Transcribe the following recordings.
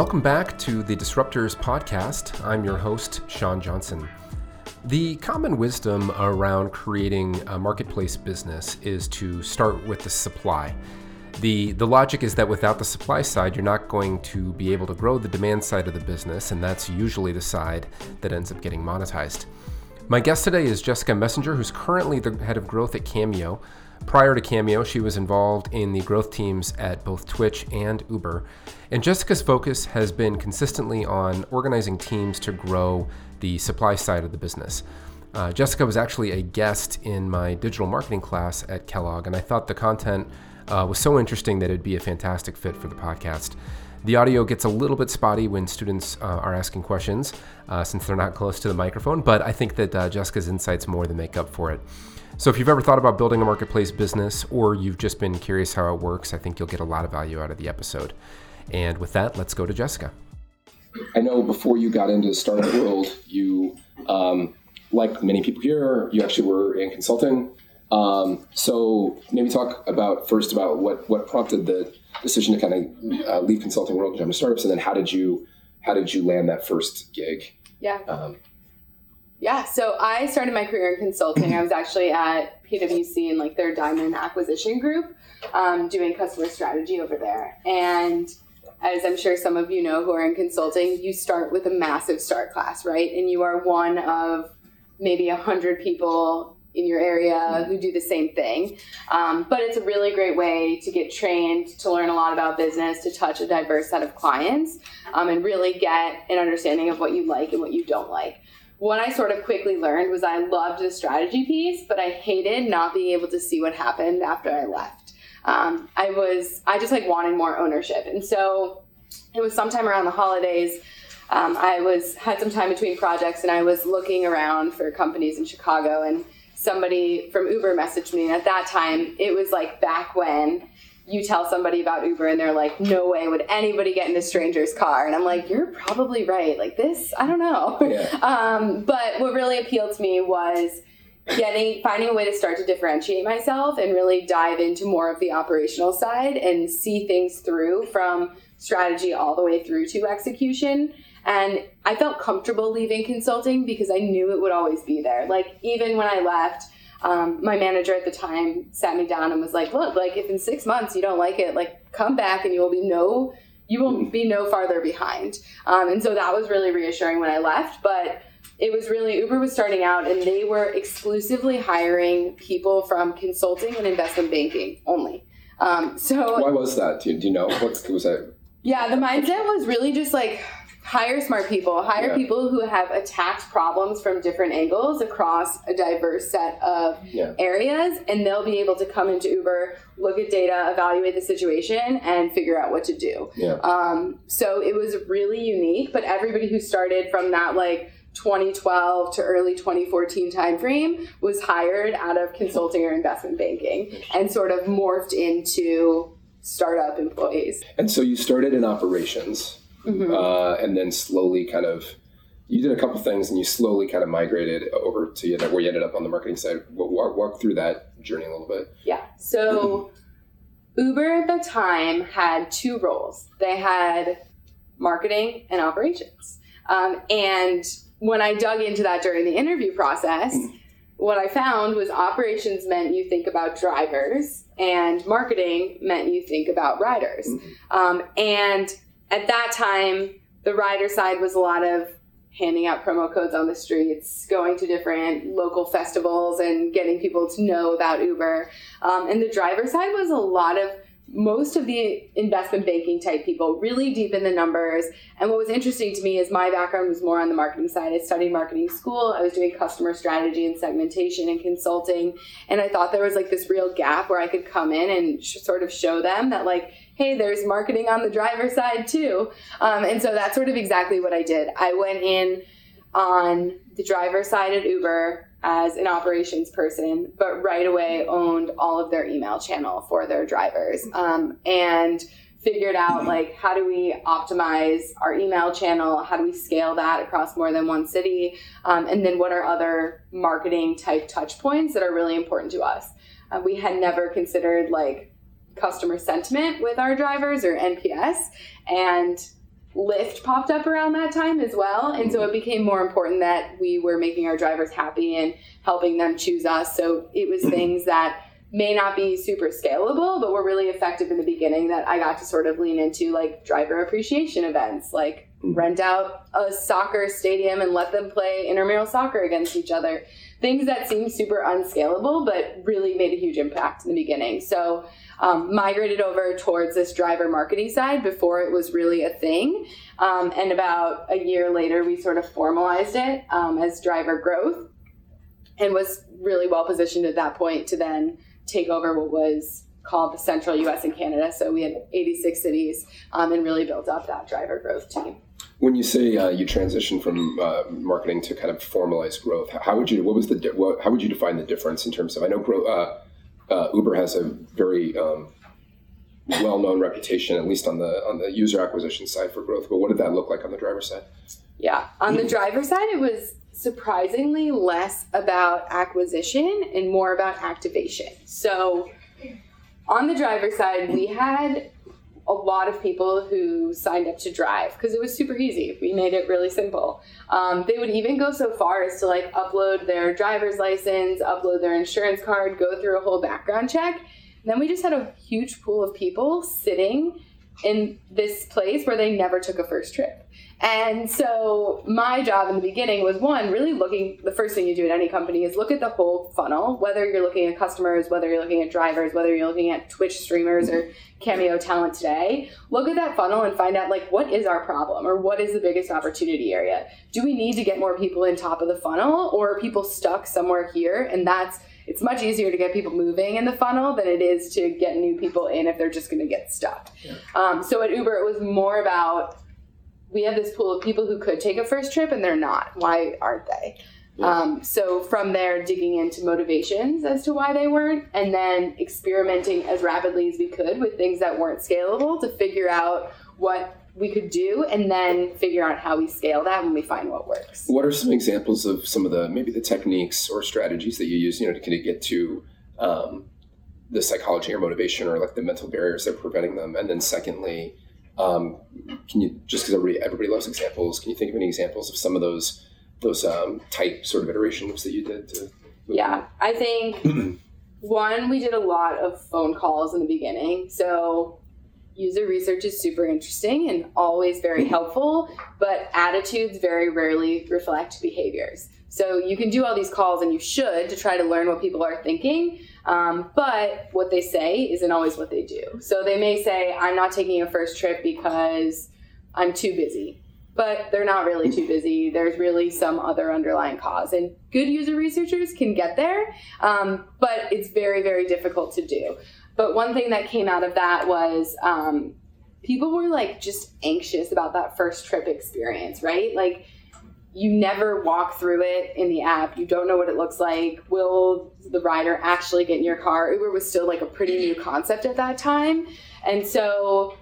Welcome back to the Disruptors Podcast. I'm your host, Sean Johnson. The common wisdom around creating a marketplace business is to start with the supply. The, the logic is that without the supply side, you're not going to be able to grow the demand side of the business, and that's usually the side that ends up getting monetized. My guest today is Jessica Messinger, who's currently the head of growth at Cameo. Prior to Cameo, she was involved in the growth teams at both Twitch and Uber. And Jessica's focus has been consistently on organizing teams to grow the supply side of the business. Uh, Jessica was actually a guest in my digital marketing class at Kellogg, and I thought the content uh, was so interesting that it'd be a fantastic fit for the podcast. The audio gets a little bit spotty when students uh, are asking questions uh, since they're not close to the microphone, but I think that uh, Jessica's insights more than make up for it. So if you've ever thought about building a marketplace business or you've just been curious how it works, I think you'll get a lot of value out of the episode. And with that, let's go to Jessica. I know before you got into the startup world, you, um, like many people here, you actually were in consulting. Um, so maybe talk about first about what what prompted the decision to kind of uh, leave consulting world and jump to startups, and then how did you how did you land that first gig? Yeah. Um, yeah, so I started my career in consulting. I was actually at PwC in like their diamond acquisition group, um, doing customer strategy over there. And as I'm sure some of you know who are in consulting, you start with a massive start class, right? And you are one of maybe a hundred people in your area who do the same thing. Um, but it's a really great way to get trained, to learn a lot about business, to touch a diverse set of clients, um, and really get an understanding of what you like and what you don't like what I sort of quickly learned was I loved the strategy piece, but I hated not being able to see what happened after I left. Um, I was, I just like wanted more ownership. And so it was sometime around the holidays. Um, I was, had some time between projects and I was looking around for companies in Chicago and somebody from Uber messaged me. And at that time, it was like back when you tell somebody about Uber and they're like, no way would anybody get in a stranger's car. And I'm like, you're probably right. Like this, I don't know. Yeah. Um, but what really appealed to me was getting finding a way to start to differentiate myself and really dive into more of the operational side and see things through from strategy all the way through to execution. And I felt comfortable leaving consulting because I knew it would always be there. Like even when I left, um, my manager at the time sat me down and was like, "Look, like if in six months you don't like it, like come back and you will be no, you will be no farther behind." Um, and so that was really reassuring when I left. But it was really Uber was starting out, and they were exclusively hiring people from consulting and investment banking only. Um, so why was that? Do you, do you know what was that? Yeah, the mindset was really just like hire smart people hire yeah. people who have attacked problems from different angles across a diverse set of yeah. areas and they'll be able to come into uber look at data evaluate the situation and figure out what to do yeah. um, so it was really unique but everybody who started from that like 2012 to early 2014 timeframe was hired out of consulting or investment banking and sort of morphed into startup employees and so you started in operations mm-hmm. uh, and then slowly kind of you did a couple things and you slowly kind of migrated over to where you ended up on the marketing side. Walk, walk through that journey a little bit. Yeah. So Uber at the time had two roles. They had marketing and operations. Um, and when I dug into that during the interview process, mm-hmm. what I found was operations meant you think about drivers, and marketing meant you think about riders. Mm-hmm. Um, and at that time, the rider side was a lot of handing out promo codes on the streets, going to different local festivals, and getting people to know about Uber. Um, and the driver side was a lot of most of the investment banking type people really deep in the numbers. And what was interesting to me is my background was more on the marketing side. I studied marketing school. I was doing customer strategy and segmentation and consulting. And I thought there was like this real gap where I could come in and sh- sort of show them that like, hey, there's marketing on the driver side too. Um, and so that's sort of exactly what I did. I went in on the driver side at Uber as an operations person, but right away owned all of their email channel for their drivers um, and figured out like how do we optimize our email channel how do we scale that across more than one city um, and then what are other marketing type touch points that are really important to us uh, we had never considered like customer sentiment with our drivers or nps and Lyft popped up around that time as well. And so it mm-hmm. became more important that we were making our drivers happy and helping them choose us. So it was mm-hmm. things that may not be super scalable, but were really effective in the beginning that I got to sort of lean into like driver appreciation events, like mm-hmm. rent out a soccer stadium and let them play intramural soccer against each other. Things that seem super unscalable, but really made a huge impact in the beginning. So um, migrated over towards this driver marketing side before it was really a thing. Um, and about a year later, we sort of formalized it um, as driver growth and was really well positioned at that point to then take over what was called the central US and Canada. So we had 86 cities um, and really built up that driver growth team. When you say uh, you transition from uh, marketing to kind of formalized growth, how would you? What was the? What, how would you define the difference in terms of? I know growth, uh, uh, Uber has a very um, well-known reputation, at least on the on the user acquisition side for growth. But what did that look like on the driver side? Yeah, on the driver side, it was surprisingly less about acquisition and more about activation. So on the driver side, we had a lot of people who signed up to drive because it was super easy. We made it really simple. Um, they would even go so far as to like upload their driver's license, upload their insurance card, go through a whole background check. And then we just had a huge pool of people sitting in this place where they never took a first trip. And so my job in the beginning was one, really looking, the first thing you do at any company is look at the whole funnel, whether you're looking at customers, whether you're looking at drivers, whether you're looking at Twitch streamers or Cameo talent today. Look at that funnel and find out like what is our problem or what is the biggest opportunity area? Do we need to get more people in top of the funnel or are people stuck somewhere here? And that's it's much easier to get people moving in the funnel than it is to get new people in if they're just going to get stuck. Yeah. Um, so at Uber, it was more about we have this pool of people who could take a first trip and they're not. Why aren't they? Yeah. Um, so from there, digging into motivations as to why they weren't, and then experimenting as rapidly as we could with things that weren't scalable to figure out what we could do, and then figure out how we scale that when we find what works. What are some examples of some of the maybe the techniques or strategies that you use, you know, to kind of get to um, the psychology or motivation or like the mental barriers that are preventing them, and then secondly um, can you just because everybody everybody loves examples? Can you think of any examples of some of those those um, type sort of iterations that you did? To yeah, I think one we did a lot of phone calls in the beginning, so user research is super interesting and always very helpful, but attitudes very rarely reflect behaviors. So you can do all these calls and you should to try to learn what people are thinking, um, but what they say isn't always what they do. So they may say, I'm not taking a first trip because I'm too busy. But they're not really too busy. There's really some other underlying cause. And good user researchers can get there, um, but it's very, very difficult to do. But one thing that came out of that was um, people were like just anxious about that first trip experience, right? Like, you never walk through it in the app. You don't know what it looks like. Will the rider actually get in your car? Uber was still like a pretty new concept at that time. And so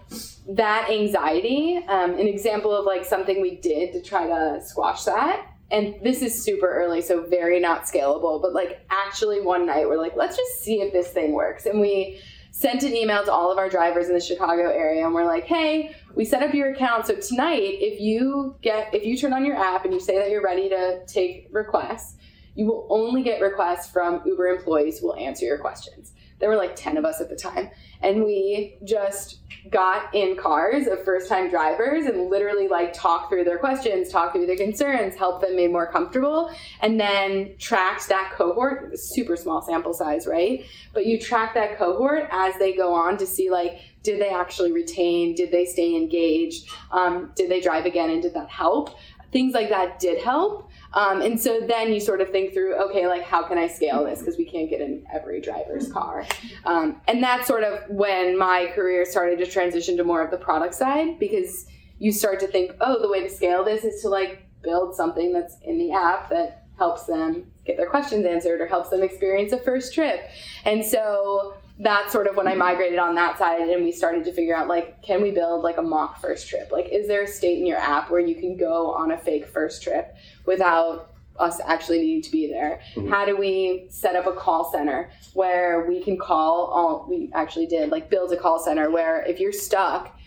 that anxiety, um, an example of like something we did to try to squash that. And this is super early, so very not scalable, but like actually one night we're like, let's just see if this thing works. And we sent an email to all of our drivers in the Chicago area and we're like, hey, we set up your account. So tonight, if you get if you turn on your app and you say that you're ready to take requests, you will only get requests from Uber employees who will answer your questions. There were like 10 of us at the time. And we just got in cars of first time drivers and literally like talk through their questions, talk through their concerns, help them make more comfortable, and then tracked that cohort, super small sample size, right? But you track that cohort as they go on to see like, did they actually retain? Did they stay engaged? Um, did they drive again? And did that help? Things like that did help. Um, and so then you sort of think through, okay, like how can I scale this? Because we can't get in every driver's car. Um, and that's sort of when my career started to transition to more of the product side because you start to think, oh, the way to scale this is to like build something that's in the app that helps them get their questions answered or helps them experience a first trip. And so that's sort of when I migrated on that side and we started to figure out like, can we build like a mock first trip? Like, is there a state in your app where you can go on a fake first trip without us actually needing to be there? Mm-hmm. How do we set up a call center where we can call all we actually did, like build a call center where if you're stuck,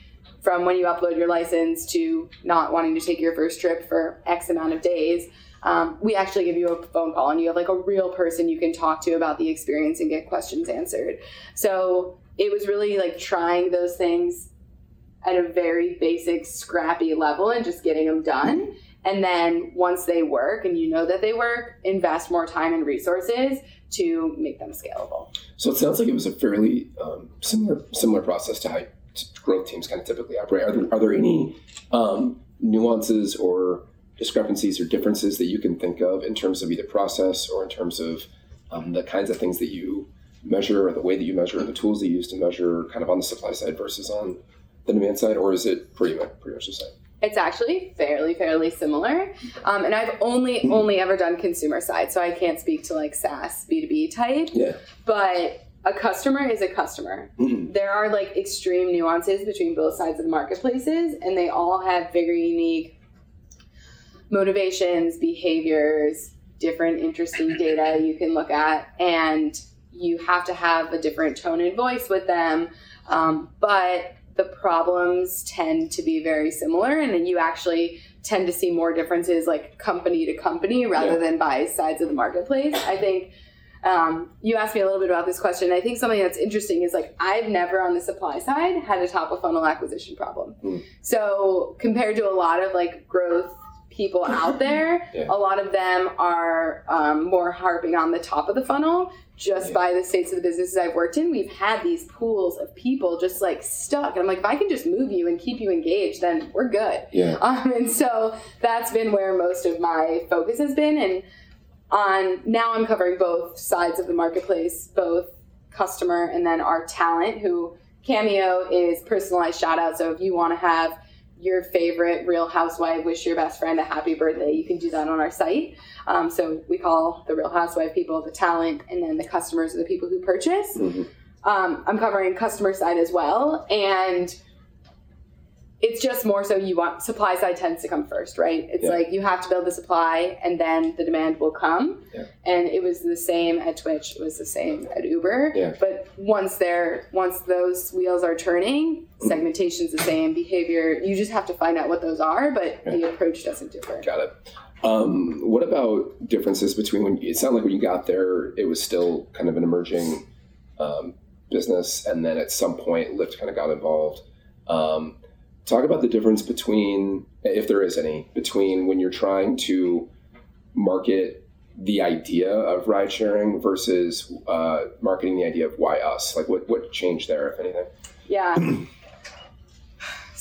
from when you upload your license to not wanting to take your first trip for X amount of days. Um, we actually give you a phone call and you have like a real person you can talk to about the experience and get questions answered. So it was really like trying those things at a very basic, scrappy level and just getting them done. And then once they work and you know that they work, invest more time and resources to make them scalable. So it sounds like it was a fairly um, similar similar process to how growth teams kind of typically operate. Are there, are there any um, nuances or discrepancies or differences that you can think of in terms of either process or in terms of um, the kinds of things that you measure or the way that you measure or the tools that you use to measure kind of on the supply side versus on the demand side, or is it pretty much pretty much the same? It's actually fairly, fairly similar. Um, and I've only only ever done consumer side, so I can't speak to like SaaS B2B type. Yeah. But a customer is a customer. Mhm. There are like extreme nuances between both sides of the marketplaces, and they all have very unique motivations, behaviors, different interesting data you can look at, and you have to have a different tone and voice with them. Um, but the problems tend to be very similar, and then you actually tend to see more differences like company to company rather Yeah. than by sides of the marketplace. I think um, you asked me a little bit about this question. I think something that's interesting is like I've never on the supply side had a top of funnel acquisition problem. Hmm. So compared to a lot of like growth people out there, Yeah. a lot of them are um, more harping on the top of the funnel. Just Yeah. by the states of the businesses I've worked in, we've had these pools of people just like stuck. And I'm like, if I can just move you and keep you engaged, then we're good. Yeah. Um, and so that's been where most of my focus has been. And on now I'm covering both sides of the marketplace, both customer and then our talent who Cameo is personalized shout out. So if you want to have your favorite real housewife wish your best friend a happy birthday, you can do that on our site. Um, so we call the real housewife people the talent and then the customers are the people who purchase. Mhm. Um, I'm covering customer side as well. And it's just more so you want supply side tends to come first, right? It's Yeah. like you have to build the supply and then the demand will come. Yeah. And it was the same at Twitch, it was the same at Uber. Yeah. But once they're once those wheels are turning, segmentation's the same, behavior, you just have to find out what those are, but the approach doesn't differ. Got it. Um, what about differences between when it sounded like when you got there, it was still kind of an emerging um, business, and then at some point, Lyft kind of got involved. Um, talk about the difference between, if there is any, between when you're trying to market the idea of ride sharing versus uh, marketing the idea of why us. Like, what what changed there, if anything? Yeah.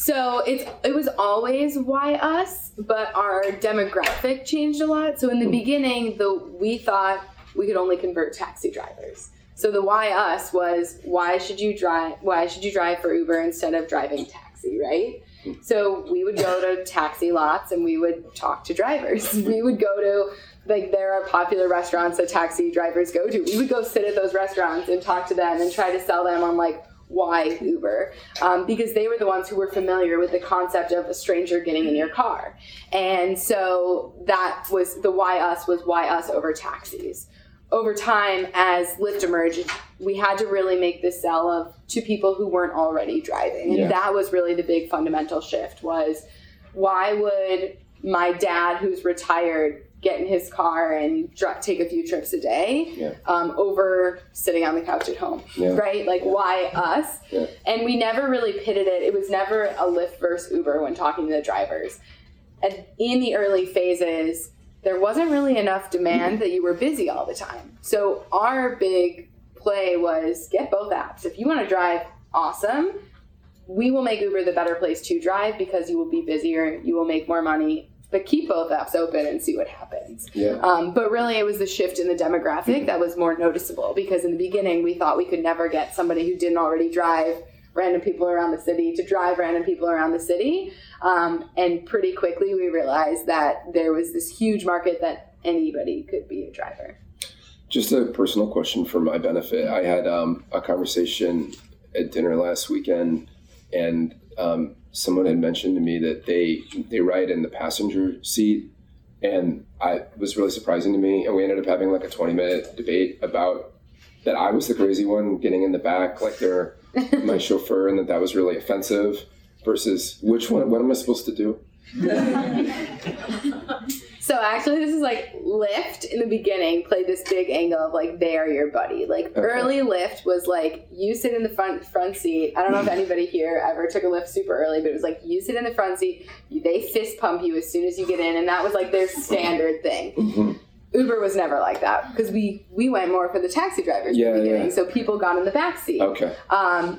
So it's it was always why us, but our demographic changed a lot. So in the beginning, the we thought we could only convert taxi drivers. So the why us was why should you drive why should you drive for Uber instead of driving taxi, right? So we would go to taxi lots and we would talk to drivers. We would go to like there are popular restaurants that taxi drivers go to. We would go sit at those restaurants and talk to them and try to sell them on like why Uber um, because they were the ones who were familiar with the concept of a stranger getting in your car, and so that was the why us was why us over taxis. Over time, as Lyft emerged, we had to really make the sell of to people who weren't already driving, and Yeah. that was really the big fundamental shift. Was why would my dad, who's retired, get in his car and dr- take a few trips a day Yeah. um, over sitting on the couch at home, Yeah. right? Like, why us? Yeah. And we never really pitted it. It was never a Lyft versus Uber when talking to the drivers. And in the early phases, there wasn't really enough demand that you were busy all the time. So our big play was get both apps. If you want to drive, awesome. We will make Uber the better place to drive because you will be busier, you will make more money, but keep both apps open and see what happens. Yeah. Um, but really, it was the shift in the demographic that was more noticeable because in the beginning, we thought we could never get somebody who didn't already drive random people around the city to drive random people around the city. Um, and pretty quickly, we realized that there was this huge market that anybody could be a driver. Just a personal question for my benefit. I had um, a conversation at dinner last weekend, and um, someone had mentioned to me that they they ride in the passenger seat, and I was really surprising to me. And we ended up having like a twenty minute debate about that I was the crazy one getting in the back, like they're my chauffeur, and that that was really offensive. versus which one? What am I supposed to do? So actually, this is like Lyft in the beginning played this big angle of like they are your buddy. Like Okay. early Lyft was like you sit in the front front seat. I don't know if anybody here ever took a Lyft super early, but it was like you sit in the front seat. They fist pump you as soon as you get in, and that was like their standard thing. Mhm. Uber was never like that because we we went more for the taxi drivers Yeah, in the beginning, yeah. so people got in the back seat. Okay. Um,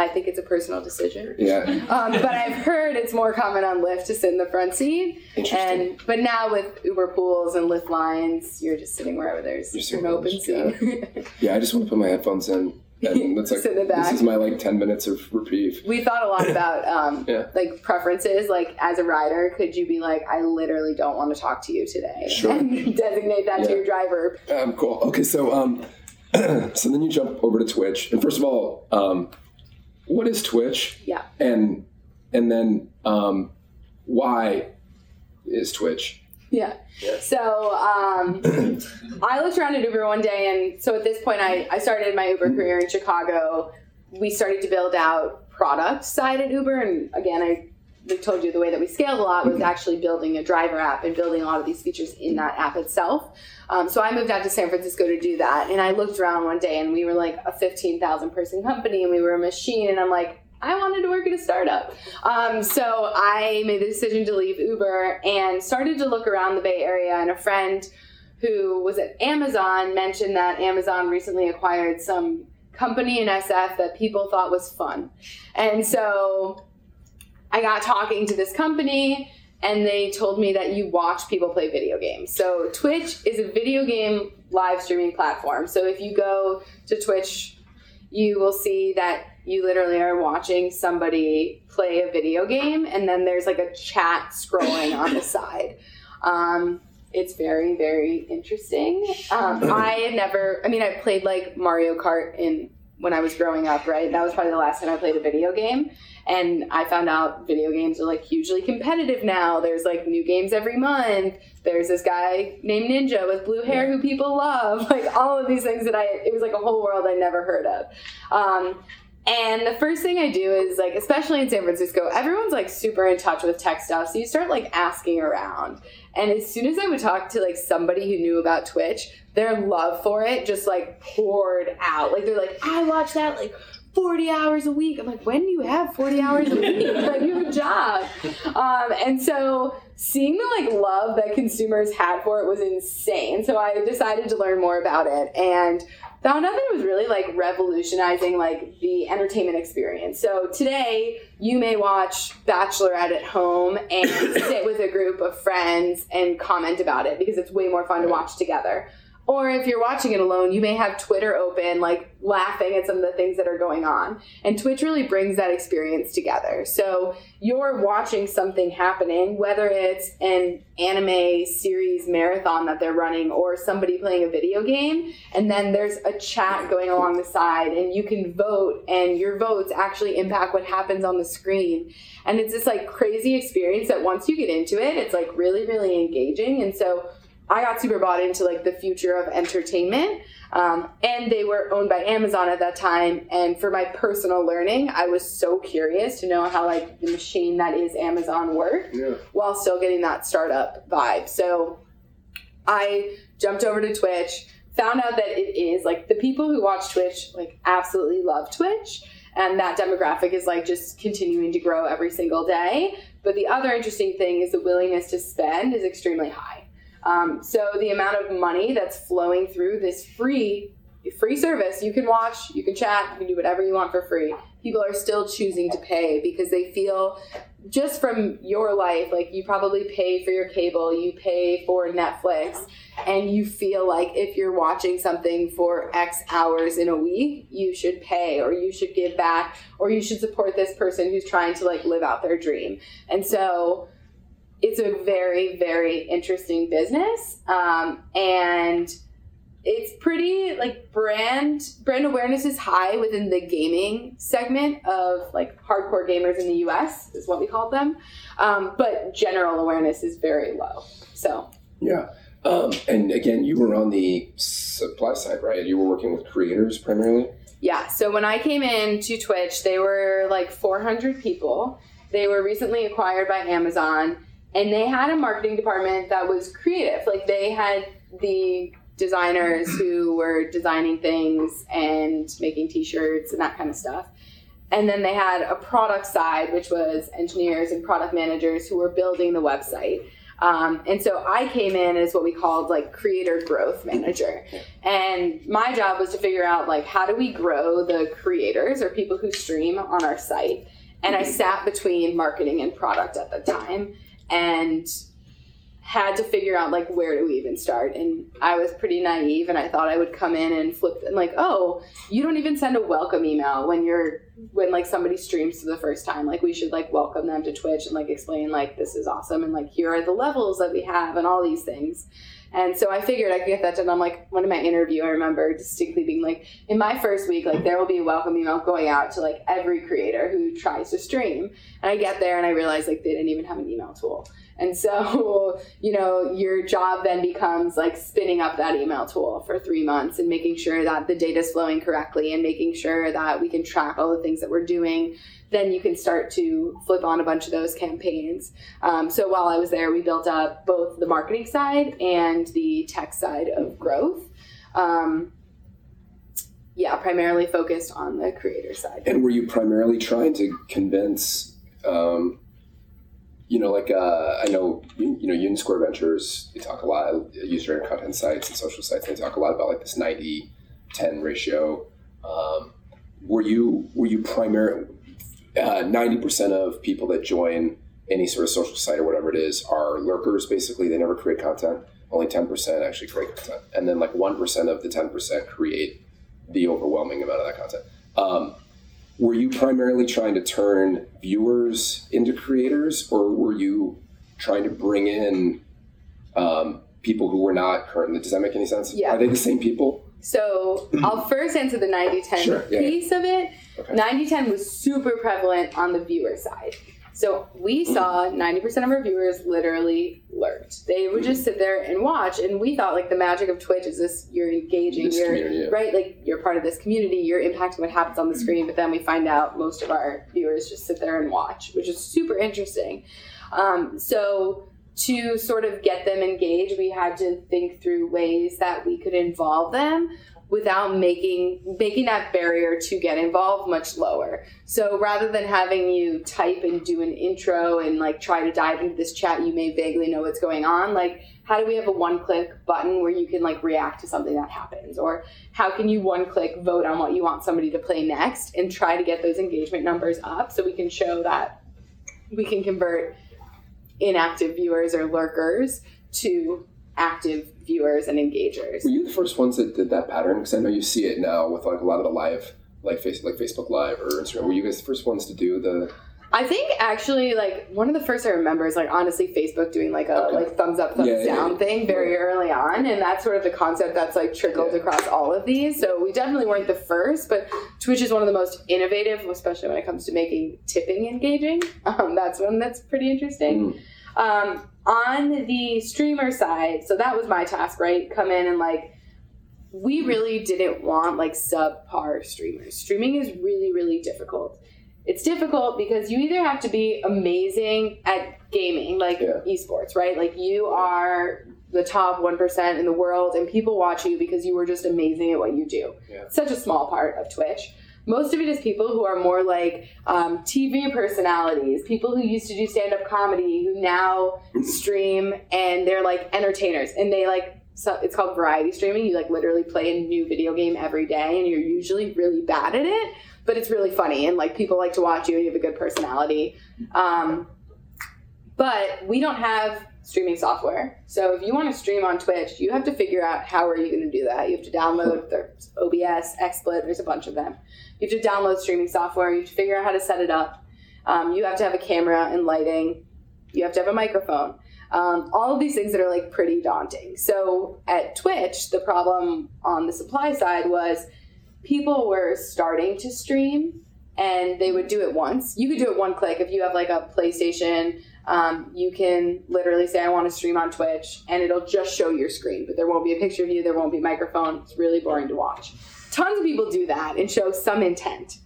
I think it's a personal decision. Yeah. Um, but I've heard it's more common on Lyft to sit in the front seat. Interesting. And but now with Uber pools and Lyft lines, you're just sitting wherever there's an open seat. Yeah, I just want to put my headphones in, and that's like Sit in the back. this is my like ten minutes of reprieve. we thought a lot about um, Yeah. like preferences. Like as a rider, could you be like, I literally don't want to talk to you today, Sure. and designate that to your driver? Um, cool. Okay, so um, so then you jump over to Twitch, and first of all, um, what is Twitch? Yeah. And and then um, why is Twitch? Yeah. Yeah. So um, I looked around at Uber one day, and so at this point, I, I started my Uber career in Chicago. We started to build out product side at Uber, and again, I told you the way that we scaled a lot was actually building a driver app and building a lot of these features in that app itself. Um, so I moved out to San Francisco to do that, and I looked around one day, and we were like a fifteen thousand person company, and we were a machine, and I'm like. I wanted to work at a startup. Um, so I made the decision to leave Uber and started to look around the Bay Area. And a friend who was at Amazon mentioned that Amazon recently acquired some company in SF that people thought was fun. And so I got talking to this company and they told me that you watch people play video games. So Twitch is a video game live streaming platform. So if you go to Twitch, you will see that you literally are watching somebody play a video game and then there's like a chat scrolling on the side. Um, it's very, very interesting. Um, I had never, I mean, I played like Mario Kart in when I was growing up, right? That was probably the last time I played a video game. And I found out video games are like hugely competitive now. There's like new games every month. There's this guy named Ninja with blue hair who people love. Like all of these things that I, it was like a whole world I never heard of. Um, and the first thing I do is like, especially in San Francisco, everyone's like super in touch with tech stuff. So you start like asking around. And as soon as I would talk to like somebody who knew about Twitch, their love for it just like poured out. Like they're like, I watch that like 40 hours a week. I'm like, when do you have 40 hours a week? like you have a job. Um, and so seeing the like love that consumers had for it was insane. So I decided to learn more about it and found it was really like revolutionizing like the entertainment experience. So today you may watch Bachelorette at home and sit with a group of friends and comment about it because it's way more fun to watch together. Or if you're watching it alone, you may have Twitter open, like laughing at some of the things that are going on. And Twitch really brings that experience together. So you're watching something happening, whether it's an anime series marathon that they're running or somebody playing a video game, and then there's a chat going along the side, and you can vote, and your votes actually impact what happens on the screen. And it's this like crazy experience that once you get into it, it's like really, really engaging. And so I got super bought into like the future of entertainment. Um, and they were owned by Amazon at that time. And for my personal learning, I was so curious to know how like the machine that is Amazon worked Yeah. while still getting that startup vibe. So I jumped over to Twitch, found out that it is like the people who watch Twitch like absolutely love Twitch. And that demographic is like just continuing to grow every single day. But the other interesting thing is the willingness to spend is extremely high. Um, so the amount of money that's flowing through this free free service, you can watch, you can chat, you can do whatever you want for free. People are still choosing to pay because they feel just from your life, like you probably pay for your cable, you pay for Netflix, and you feel like if you're watching something for X hours in a week, you should pay or you should give back or you should support this person who's trying to like live out their dream. And so it's a very very interesting business um, and it's pretty like brand brand awareness is high within the gaming segment of like hardcore gamers in the us is what we call them um, but general awareness is very low so Yeah. Um, and again, you were on the supply side, right? You were working with creators primarily. Yeah. So when I came in to Twitch, they were like 400 people. They were recently acquired by Amazon, and they had a marketing department that was creative. Like they had the designers who were designing things and making t-shirts and that kind of stuff. And then they had a product side, which was engineers and product managers who were building the website. Um, and so I came in as what we called like creator growth manager. And my job was to figure out like how do we grow the creators or people who stream on our site. And I sat between marketing and product at the time and had to figure out like where do we even start. And i was pretty naive and i thought i would come in and flip and like oh you don't even send a welcome email when you're when like somebody streams for the first time. Like we should like welcome them to twitch and like explain like this is awesome and like here are the levels that we have and all these things and so I figured I could get that done. I'm like, one of my interview, I remember distinctly being like, in my first week, like there will be a welcome email going out to like every creator who tries to stream. And I get there and I realize like they didn't even have an email tool. And so, you know, your job then becomes like spinning up that email tool for three months and making sure that the data is flowing correctly and making sure that we can track all the things that we're doing. Then you can start to flip on a bunch of those campaigns. Um, so while I was there, we built up both the marketing side and the tech side of growth. Um, yeah, primarily focused on the creator side. And were you primarily trying to convince um, you know, like uh, I know you know Union Square Ventures. They talk a lot user and content sites and social sites. They talk a lot about like this 90-10 ratio. Um, were you were you primary? Uh, ninety percent of people that join any sort of social site or whatever it is are lurkers. Basically, they never create content. Only ten percent actually create content, and then like one percent of the ten percent create the overwhelming amount of that content. Um, were you primarily trying to turn viewers into creators, or were you trying to bring in um, people who were not currently? Does that make any sense? Yeah. Are they the same people? So I'll first answer the 90 10 Sure, yeah, piece of it. Okay. 90 10 was super prevalent on the viewer side. So we saw 90% of our viewers literally lurked. They would just sit there and watch, and we thought like the magic of Twitch is this: you're engaging, This you're right, like you're part of this community, you're impacting what happens on the screen. But then we find out most of our viewers just sit there and watch, which is super interesting. Um, so to sort of get them engaged, we had to think through ways that we could involve them without making making that barrier to get involved much lower. So rather than having you type and do an intro and like try to dive into this chat, you may vaguely know what's going on. Like how do we have a one click button where you can like react to something that happens or how can you one click vote on what you want somebody to play next and try to get those engagement numbers up so we can show that we can convert inactive viewers or lurkers to active viewers and engagers. Were you the first ones that did that pattern? Because I know you see it now with like a lot of the live, like face, like Facebook Live or Instagram. Were you guys the first ones to do the? I think actually like one of the first I remember is like honestly Facebook doing like a Okay. like thumbs up thumbs Yeah, down yeah. thing very early on and that's sort of the concept that's like trickled across all of these so we definitely weren't the first but Twitch is one of the most innovative especially when it comes to making tipping engaging um, that's one that's pretty interesting Mm. um, on the streamer side, so that was my task, right? Come in and like, we really didn't want like subpar streamers. Streaming is really, really difficult. It's difficult because you either have to be amazing at gaming, like Yeah. esports, right? Like you are the top 1% in the world and people watch you because you were just amazing at what you do. Yeah. Such a small part of Twitch. Most of it is people who are more like um, TV personalities, people who used to do stand up comedy who now stream and they're like entertainers and they like so it's called variety streaming. You like literally play a new video game every day and you're usually really bad at it, but it's really funny and like people like to watch you and you have a good personality. Um, but we don't have streaming software. So if you want to stream on Twitch, you have to figure out how are you going to do that. You have to download there's OBS, XSplit, there's a bunch of them. You have to download streaming software. You have to figure out how to set it up. Um, you have to have a camera and lighting. You have to have a microphone. Um, all of these things that are like pretty daunting. So at Twitch, the problem on the supply side was people were starting to stream and they would do it once. You could do it one click if you have like a PlayStation. Um, you can literally say, I want to stream on Twitch, and it'll just show your screen, but there won't be a picture of you, there won't be microphone. It's really boring to watch. tons of people do that and show some intent.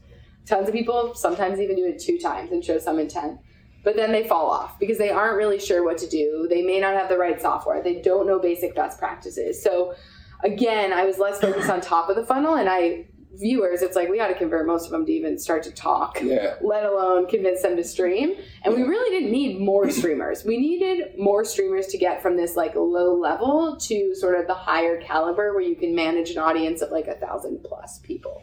Tons of people sometimes even do it two times and show some intent. But then they fall off because they aren't really sure what to do. They may not have the right software. They don't know basic best practices. So again, I was less focused on top of the funnel and I viewers, it's like we got to convert most of them to even start to talk, Yeah. let alone convince them to stream. And we really didn't need more streamers. We needed more streamers to get from this like low level to sort of the higher caliber where you can manage an audience of like a thousand plus people.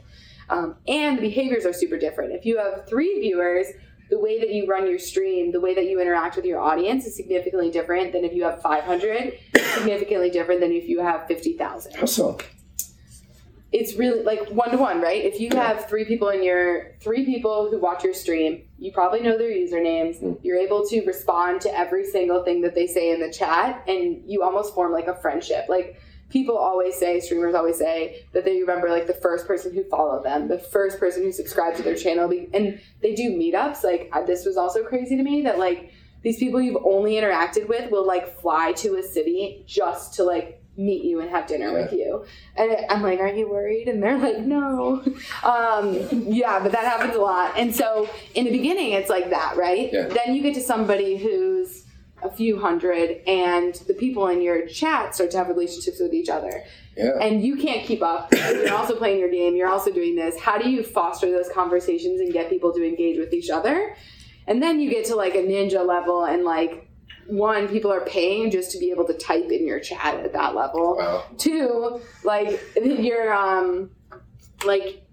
Um, and the behaviors are super different. If you have three viewers, the way that you run your stream, the way that you interact with your audience is significantly different than if you have 500, significantly different than if you have 50,000 How so? it's really like one to one, right? If you have three people in your three people who watch your stream, you probably know their usernames. Mm. You're able to respond to every single thing that they say in the chat, and you almost form like a friendship. Like people always say, streamers always say that they remember like the first person who followed them, the first person who subscribed to their channel, and they do meetups. Like this was also crazy to me that like these people you've only interacted with will like fly to a city just to like meet you and have dinner with you. And I'm like, aren't you worried? And they're like, no. Um, yeah, but that happens a lot. And so in the beginning, it's like that, right? Yeah. Then you get to somebody who's a few hundred, and the people in your chat start to have relationships with each other. Yeah. And you can't keep up. You're also playing your game. You're also doing this. How do you foster those conversations and get people to engage with each other? And then you get to like a ninja level, and like, one, people are paying just to be able to type in your chat at that level Wow. two like you're um like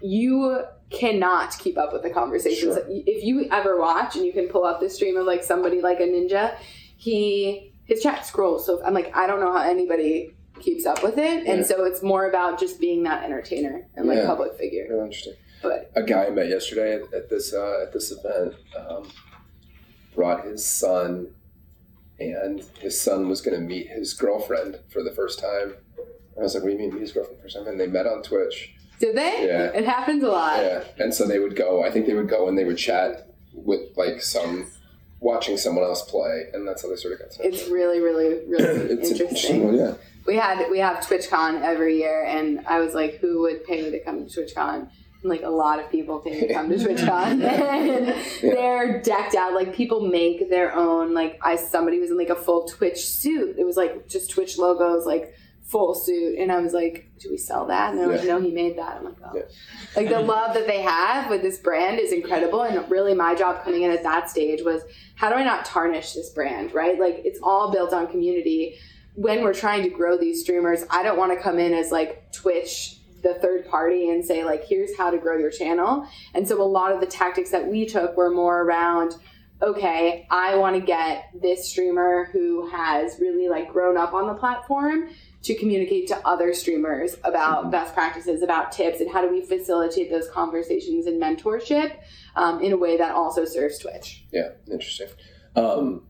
you cannot keep up with the conversations Sure. if you ever watch and you can pull up the stream of like somebody like a ninja he his chat scrolls so i'm like i don't know how anybody keeps up with it Yeah. and so it's more about just being that entertainer and like Yeah. public figure Really interesting. but a guy I met yesterday at, at this uh, at this event um, brought his son, and his son was going to meet his girlfriend for the first time. I was like, "What do you mean meet his girlfriend for the first time?" And they met on Twitch. Did they Yeah. it happens a lot Yeah, and so they would go. I think they would go and they would chat with like some watching someone else play, and that's how they sort of got to. know it's really really really It's interesting Well, yeah. we had we have TwitchCon every year, and I was like, who would pay me to come to TwitchCon? And like a lot of people pay to come to TwitchCon, and they're decked out. Like people make their own. Like I, somebody was in like a full Twitch suit. It was like just Twitch logos, like full suit, and I was like, do we sell that? And they're like, Yeah. no, he made that. I'm like, oh. Yeah. Like the love that they have with this brand is incredible, and really my job coming in at that stage was how do I not tarnish this brand, right? Like it's all built on community when we're trying to grow these streamers, I don't want to come in as like Twitch, the third party, and say, like, here's how to grow your channel. And so a lot of the tactics that we took were more around, okay, I want to get this streamer who has really like grown up on the platform to communicate to other streamers about best practices, about tips, and how do we facilitate those conversations and mentorship um, in a way that also serves Twitch. Yeah, interesting. Um,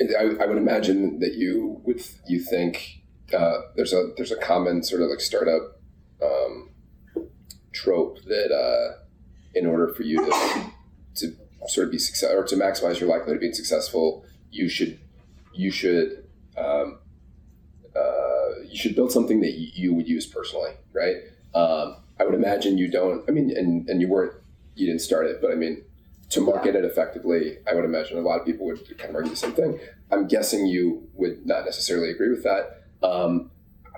I, I would imagine that you would you think uh, there's a there's a common sort of like startup um, trope that uh, in order for you to to sort of be success or to maximize your likelihood of being successful, you should you should um, you should build something that you, would use personally, right? Um, I would imagine you don't. I mean, and and you weren't you didn't start it, but I mean to market it effectively, I would imagine a lot of people would kind of argue the same thing. I'm guessing you would not necessarily agree with that. Um,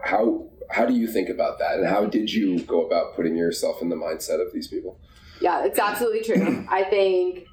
how how do you think about that, and how did you go about putting yourself in the mindset of these people? Yeah, it's absolutely true. I think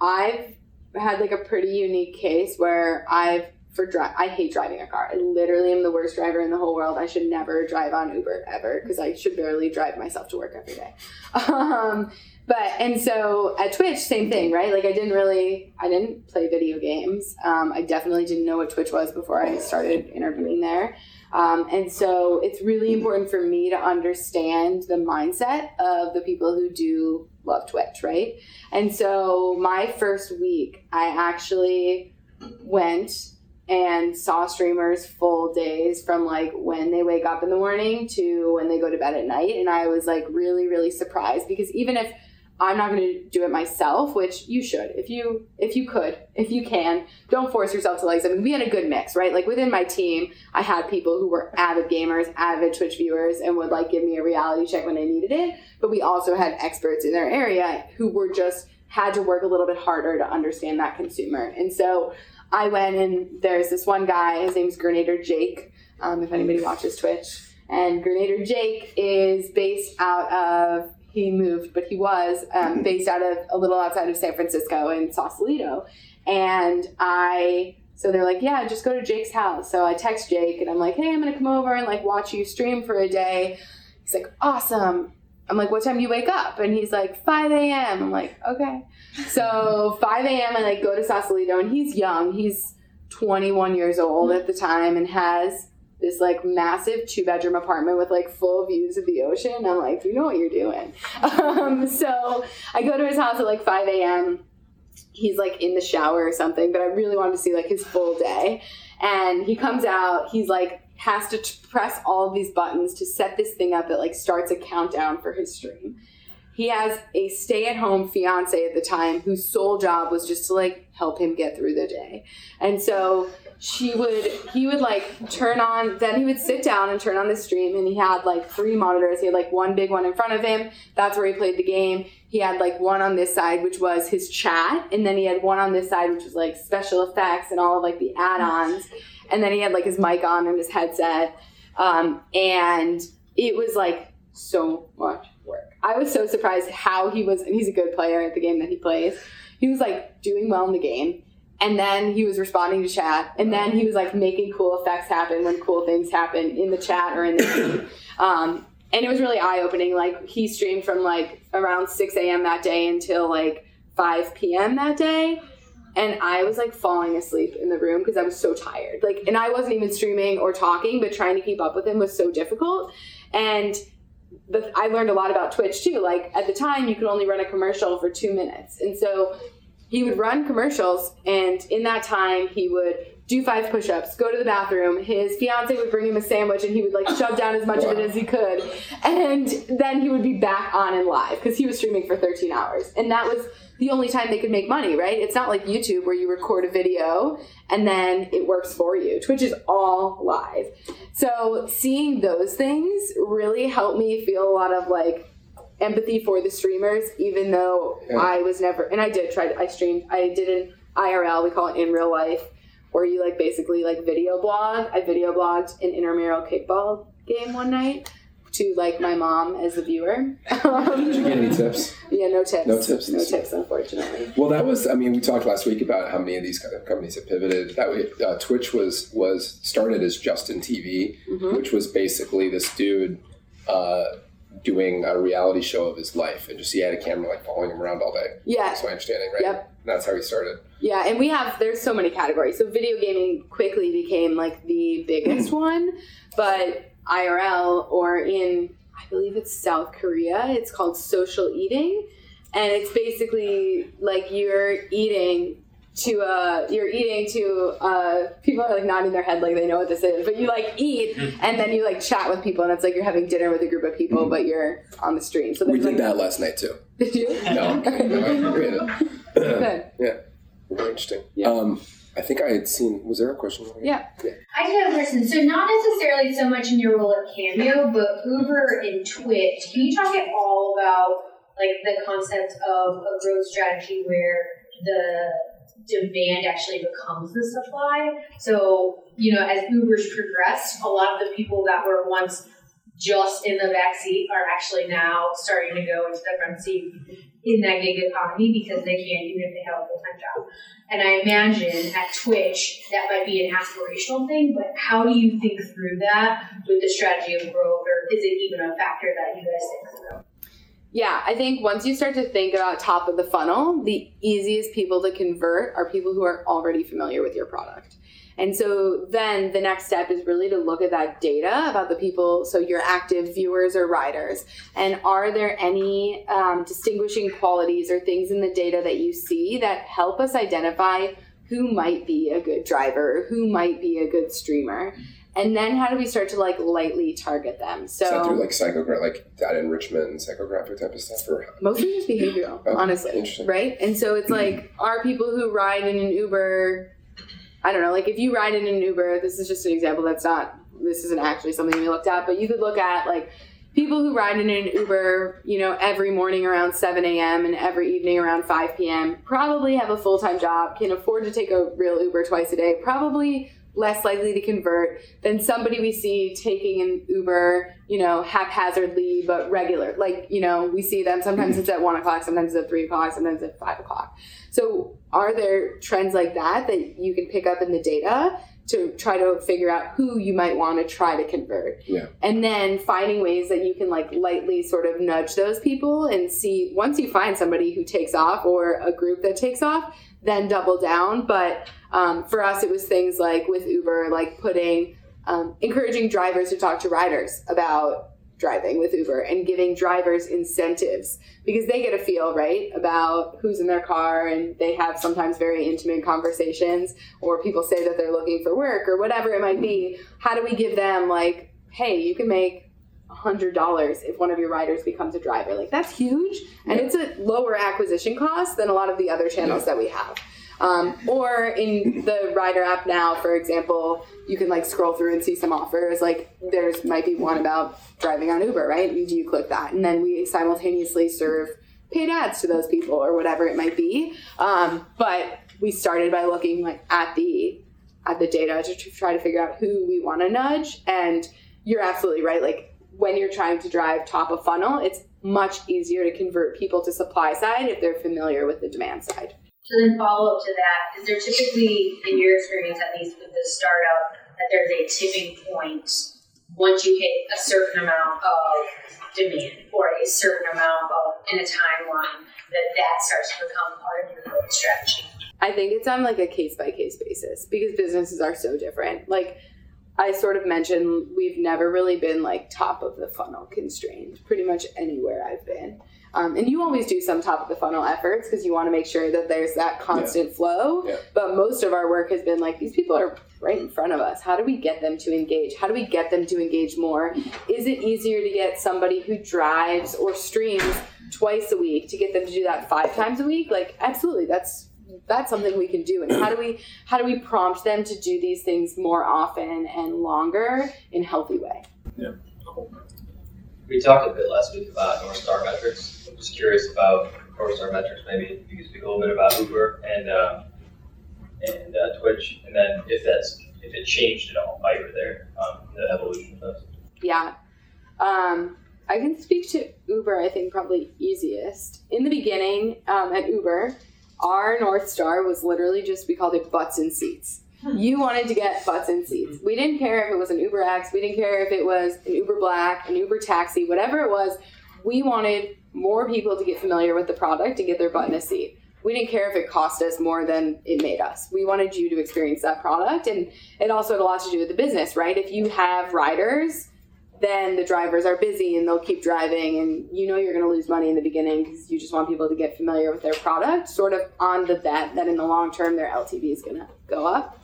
I've had like a pretty unique case where I've for dri- I hate driving a car. I literally am the worst driver in the whole world. I should never drive on Uber ever because I should barely drive myself to work every day. Um, but and so at Twitch, same thing, right? Like I didn't really, I didn't play video games. Um, I definitely didn't know what Twitch was before I started interviewing there. Um, and so it's really important for me to understand the mindset of the people who do love Twitch, right? And so my first week, I actually went and saw streamers full days from like when they wake up in the morning to when they go to bed at night. And I was like really, really surprised because even if I'm not going to do it myself, which you should if you if you could if you can. Don't force yourself to like. Mean, we had a good mix, right? Like within my team, I had people who were avid gamers, avid Twitch viewers, and would like give me a reality check when I needed it. But we also had experts in their area who were just had to work a little bit harder to understand that consumer. And so I went and there's this one guy. His name's Grenader Jake. Um, if anybody watches Twitch, and Grenader Jake is based out of he moved, but he was um, based out of a little outside of San Francisco in Sausalito. And I, so they're like, yeah, just go to Jake's house. So I text Jake and I'm like, hey, I'm going to come over and like watch you stream for a day. He's like, awesome. I'm like, what time do you wake up? And he's like, 5 a.m. I'm like, okay. So 5 a.m. I like go to Sausalito and he's young. He's 21 years old at the time and has this like massive two bedroom apartment with like full views of the ocean. I'm like, you know what you're doing. Um, so I go to his house at like 5 a.m. He's like in the shower or something, but I really wanted to see like his full day. And he comes out, he's like, has to t- press all of these buttons to set this thing up that like starts a countdown for his stream. He has a stay at home fiance at the time whose sole job was just to like help him get through the day. And so she would he would like turn on then he would sit down and turn on the stream and he had like three monitors he had like one big one in front of him that's where he played the game he had like one on this side which was his chat and then he had one on this side which was like special effects and all of like the add-ons and then he had like his mic on and his headset. Um, and it was like so much work. I was so surprised how he was and he's a good player at the game that he plays. He was like doing well in the game. And then he was responding to chat. And then he was like making cool effects happen when cool things happen in the chat or in the game. Um, and it was really eye-opening. Like he streamed from like around 6 a.m that day until like 5 p.m that day and i was like falling asleep in the room because i was so tired. Like and i wasn't even streaming or talking but trying to keep up with him was so difficult. And the, i learned a lot about twitch too. Like at the time you could only run a commercial for two minutes. And so he would run commercials and in that time he would do five push-ups go to the bathroom his fiance would bring him a sandwich and he would like shove down as much wow. of it as he could and then he would be back on and live because he was streaming for 13 hours and that was the only time they could make money right it's not like youtube where you record a video and then it works for you twitch is all live so seeing those things really helped me feel a lot of like empathy for the streamers, even though yeah. I was never, and I did try, to, I streamed, I did an IRL, we call it in real life, where you like basically like video blog. I video blogged an intramural kickball game one night to like my mom as a viewer. did you get any tips? Yeah, no tips. No tips. No tips, unfortunately. Well, that was. I mean, we talked last week about how many of these kind of companies have pivoted. That way, uh, Twitch was was started as Justin TV, mm-hmm. which was basically this dude. Uh, doing a reality show of his life and just he had a camera like following him around all day. Yeah. That's my understanding, right? Yep. That's how he started. Yeah, and we have there's so many categories. So video gaming quickly became like the biggest one, but IRL or in I believe it's South Korea, it's called social eating. And it's basically like you're eating to uh you're eating to uh people are like nodding their head like they know what this is but you like eat mm-hmm. and then you like chat with people and it's like you're having dinner with a group of people mm-hmm. but you're on the stream so we did like, that last night too did you no, no Good. yeah very interesting yeah. um I think I had seen. Was there a question? Yeah. yeah. I just have a question. So, not necessarily so much in your role at Cameo, but Uber and Twitch. Can you talk at all about like the concept of a growth strategy where the demand actually becomes the supply. So, you know, as Uber's progressed, a lot of the people that were once just in the back seat are actually now starting to go into the front seat in that gig economy because they can't even if they have a full time job. And I imagine at Twitch that might be an aspirational thing, but how do you think through that with the strategy of growth, or is it even a factor that you guys think through? Yeah, I think once you start to think about top of the funnel, the easiest people to convert are people who are already familiar with your product. And so then the next step is really to look at that data about the people, so your active viewers or riders. And are there any um, distinguishing qualities or things in the data that you see that help us identify who might be a good driver, who might be a good streamer? and then how do we start to like lightly target them? So Is that through like psychogra- like data enrichment and psychographic type of stuff, or mostly just behavioral, Oh, honestly, right? And so it's like, are people who ride in an Uber? I don't know. Like if you ride in an Uber, this is just an example. That's not. This isn't actually something we looked at, but you could look at like people who ride in an Uber, you know, every morning around 7 a.m. and every evening around 5 p.m. probably have a full time job, can afford to take a real Uber twice a day, probably less likely to convert than somebody we see taking an Uber, you know, haphazardly but regular. Like, you know, we see them sometimes it's at 1 o'clock, sometimes it's at 3 o'clock, sometimes at 5 o'clock. So, are there trends like that that you can pick up in the data? To try to figure out who you might want to try to convert yeah, and then finding ways that you can like lightly sort of nudge those people and see once you find somebody who takes off or a group that takes off then double down but um, for us it was things like with uber like putting um, encouraging drivers to talk to riders about driving with uber and giving drivers incentives because they get a feel right about who's in their car and they have sometimes very intimate conversations or people say that they're looking for work or whatever it might be. How do we give them like hey you can make hundred dollars if one of your riders becomes a driver? Like that's huge. And Yeah. it's a lower acquisition cost than a lot of the other channels that we have um, or in the rider app now for example you can like scroll through and see some offers. Like there's might be one about driving on uber right? You, you click that. And then we simultaneously serve paid ads to those people or whatever it might be. Um, but we started by looking like at the at the data to try to figure out who we want to nudge. And you're absolutely right. Like when you're trying to drive top of funnel it's much easier to convert people to supply side if they're familiar with the demand side So then follow up to that, is there typically, in your experience at least with the startup, that there's a tipping point once you hit a certain amount of demand or a certain amount of in a timeline that that starts to become part of your growth strategy? I think it's on like a case by case basis because businesses are so different. Like I sort of mentioned, we've never really been like top of the funnel constrained pretty much anywhere I've been. Um, and you always do some top of the funnel efforts because you want to make sure that there's that constant flow. Yeah. But most of our work has been like, these people are right in front of us. How do we get them to engage? How do we get them to engage more? Is it easier to get somebody who drives or streams twice a week to get them to do that five times a week? Like, absolutely. That's that's something we can do and how do we how do we prompt them to do these things more often and longer in a healthy way We talked a bit last week about North Star metrics. I'm just curious about North Star metrics. Maybe you could speak a little bit about Uber and uh, and uh, Twitch, and then if that's if it changed at all while you were there, um, the evolution of those. yeah um, i can speak to uber i think probably easiest in the beginning um, at uber our north star was literally just we called it butts and seats you wanted to get butts and seats mm-hmm. we didn't care if it was an uber x we didn't care if it was an uber black an uber taxi whatever it was we wanted more people to get familiar with the product and get their butt in a seat we didn't care if it cost us more than it made us. We wanted you to experience that product. And it also had a lot to do with the business, right? If you have riders, then the drivers are busy and they'll keep driving. And you know you're going to lose money in the beginning because you just want people to get familiar with their product, sort of on the bet that in the long term their LTV is going to go up.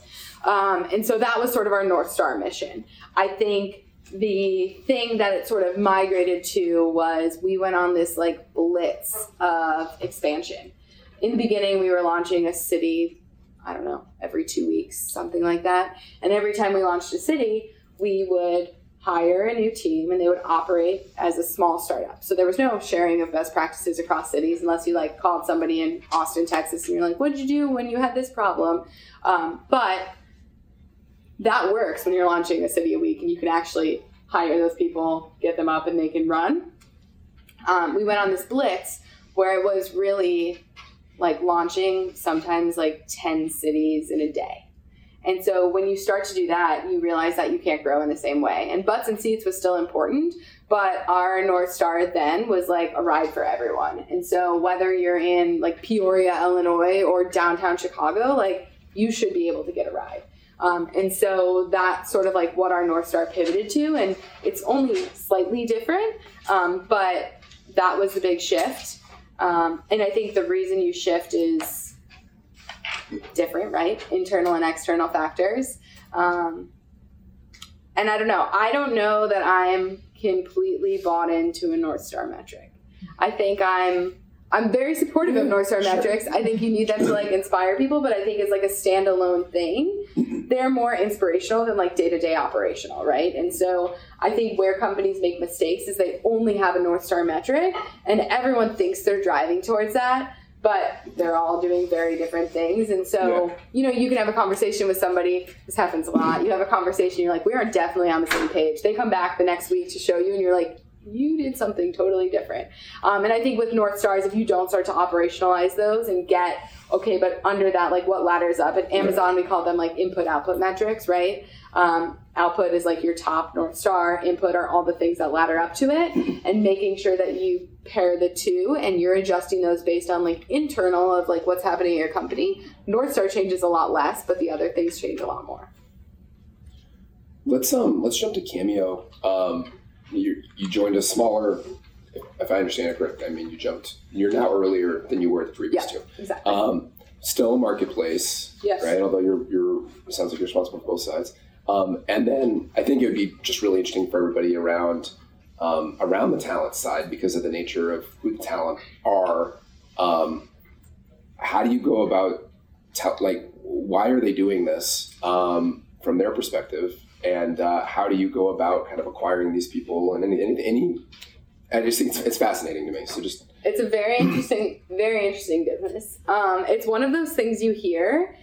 Um, and so that was sort of our North Star mission. I think the thing that it sort of migrated to was we went on this like blitz of expansion. In the beginning we were launching a city i don't know every two weeks something like that. And every time we launched a city we would hire a new team and they would operate as a small startup. So there was no sharing of best practices across cities unless you like called somebody in austin texas and you're like what did you do when you had this problem? Um, but that works when you're launching a city a week and you can actually hire those people get them up and they can run um, we went on this blitz where it was really like launching sometimes like 10 cities in a day. And so when you start to do that, you realize that you can't grow in the same way. And butts and seats was still important, but our North Star then was like a ride for everyone. And so whether you're in like Peoria, Illinois or downtown Chicago, like you should be able to get a ride. Um, and so that's sort of like what our North Star pivoted to. And it's only slightly different, um, but that was the big shift. Um, and I think the reason you shift is different, right? Internal and external factors. Um, and I don't know. I don't know that I'm completely bought into a North Star metric. I think I'm I'm very supportive of North Star Sure. metrics. I think you need them to like inspire people, but I think it's like a standalone thing. They're more inspirational than like day to day operational, right? And so I think where companies make mistakes is they only have a North Star metric and everyone thinks they're driving towards that, but they're all doing very different things. And so, you know, you can have a conversation with somebody, this happens a lot. You have a conversation, you're like, we are definitely on the same page. They come back the next week to show you, and you're like, you did something totally different. Um, and I think with North Stars, if you don't start to operationalize those and get, okay, but under that, like what ladders up? At Amazon, we call them like input output metrics, right? Um, output is like your top North Star, input are all the things that ladder up to it, and making sure that you pair the two and you're adjusting those based on like internal of like what's happening in your company. North Star changes a lot less, but the other things change a lot more. Let's um let's jump to Cameo. Um, you you joined a smaller, if, I understand it correctly. I mean, you jumped. You're now earlier than you were at the previous Yeah. two. Exactly. Um, still a marketplace, Yes. right? Although you're you're it sounds like you're responsible for both sides. Um, and then I think it would be just really interesting for everybody around um, around the talent side because of the nature of who the talent are. Um, how do you go about tell like why are they doing this um, from their perspective, and uh, how do you go about kind of acquiring these people and any any, any I just think it's, it's fascinating to me. So just It's a very interesting, very interesting business. Um, it's one of those things you hear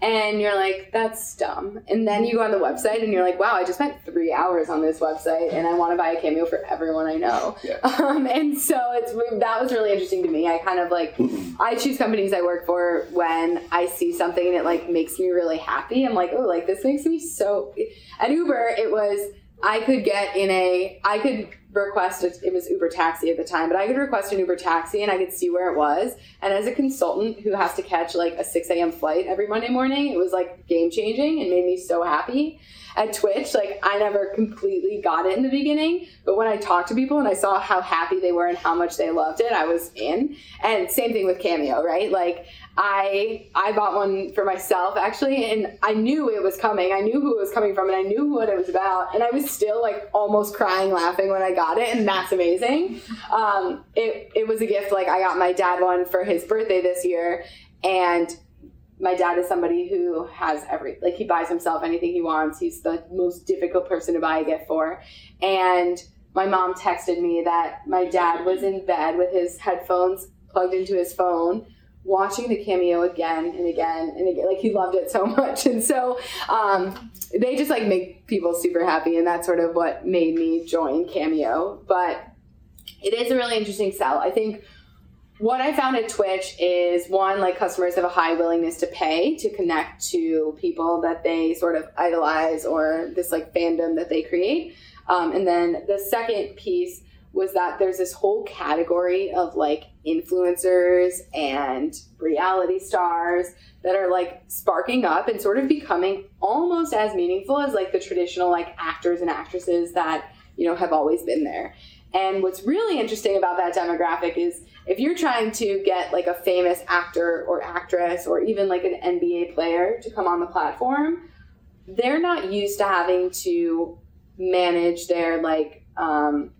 and you're like, that's dumb. And then you go on the website and you're like, wow, I just spent three hours on this website and I want to buy a cameo for everyone I know. Yeah. Um, and so it's that was really interesting to me. I kind of like, I choose companies I work for when I see something and it like makes me really happy. I'm like, oh, like this makes me so. At Uber, it was I could get in a I could request a, it was Uber taxi at the time, but I could request an Uber taxi and I could see where it was. And as a consultant who has to catch like a 6 a.m. flight every Monday morning, it was like game changing and made me so happy. At Twitch, like I never completely got it in the beginning, but when I talked to people and I saw how happy they were and how much they loved it, I was in. And same thing with Cameo, right? Like I I bought one for myself actually, and I knew it was coming. I knew who it was coming from, and I knew what it was about. And I was still like almost crying, laughing when I got it, and that's amazing. Um, it it was a gift. Like I got my dad one for his birthday this year, and my dad is somebody who has every like he buys himself anything he wants. He's the most difficult person to buy a gift for, and my mom texted me that my dad was in bed with his headphones plugged into his phone watching the cameo again and again and again like he loved it so much. And so um, they just like make people super happy and that's sort of what made me join cameo. But it is a really interesting sell. I think what i found at twitch is one like customers have a high willingness to pay to connect to people that they sort of idolize or this like fandom that they create. Um, and then the second piece was that there's this whole category of like influencers and reality stars that are like sparking up and sort of becoming almost as meaningful as like the traditional like actors and actresses that you know have always been there and what's really interesting about that demographic is if you're trying to get like a famous actor or actress or even like an NBA player to come on the platform, they're not used to having to manage their like um,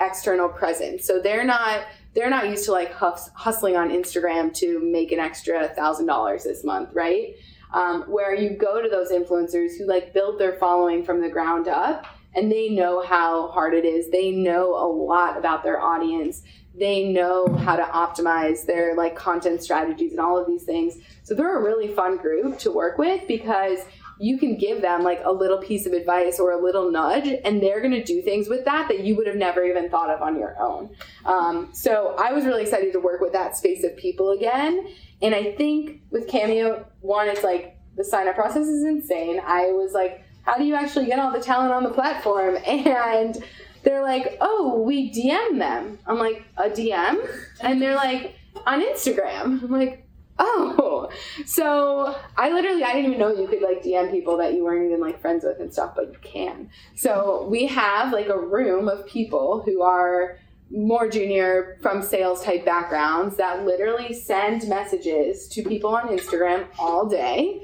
external presence. So they're not they're not used to like hus- hustling on Instagram to make an extra thousand dollars this month, right? Um, where you go to those influencers who like build their following from the ground up and they know how hard it is. They know a lot about their audience. They know how to optimize their like content strategies and all of these things. So they're a really fun group to work with because you can give them like a little piece of advice or a little nudge and they're going to do things with that that you would have never even thought of on your own. Um, so i was really excited to work with that space of people again and i think with cameo one it's like the sign up process is insane. I was like how do you actually get all the talent on the platform? And they're like oh we dm them. I'm like a dm and they're like on instagram. I'm like oh so i literally i didn't even know you could like dm people that you weren't even like friends with and stuff but you can so we have like a room of people who are more junior from sales type backgrounds that literally send messages to people on Instagram all day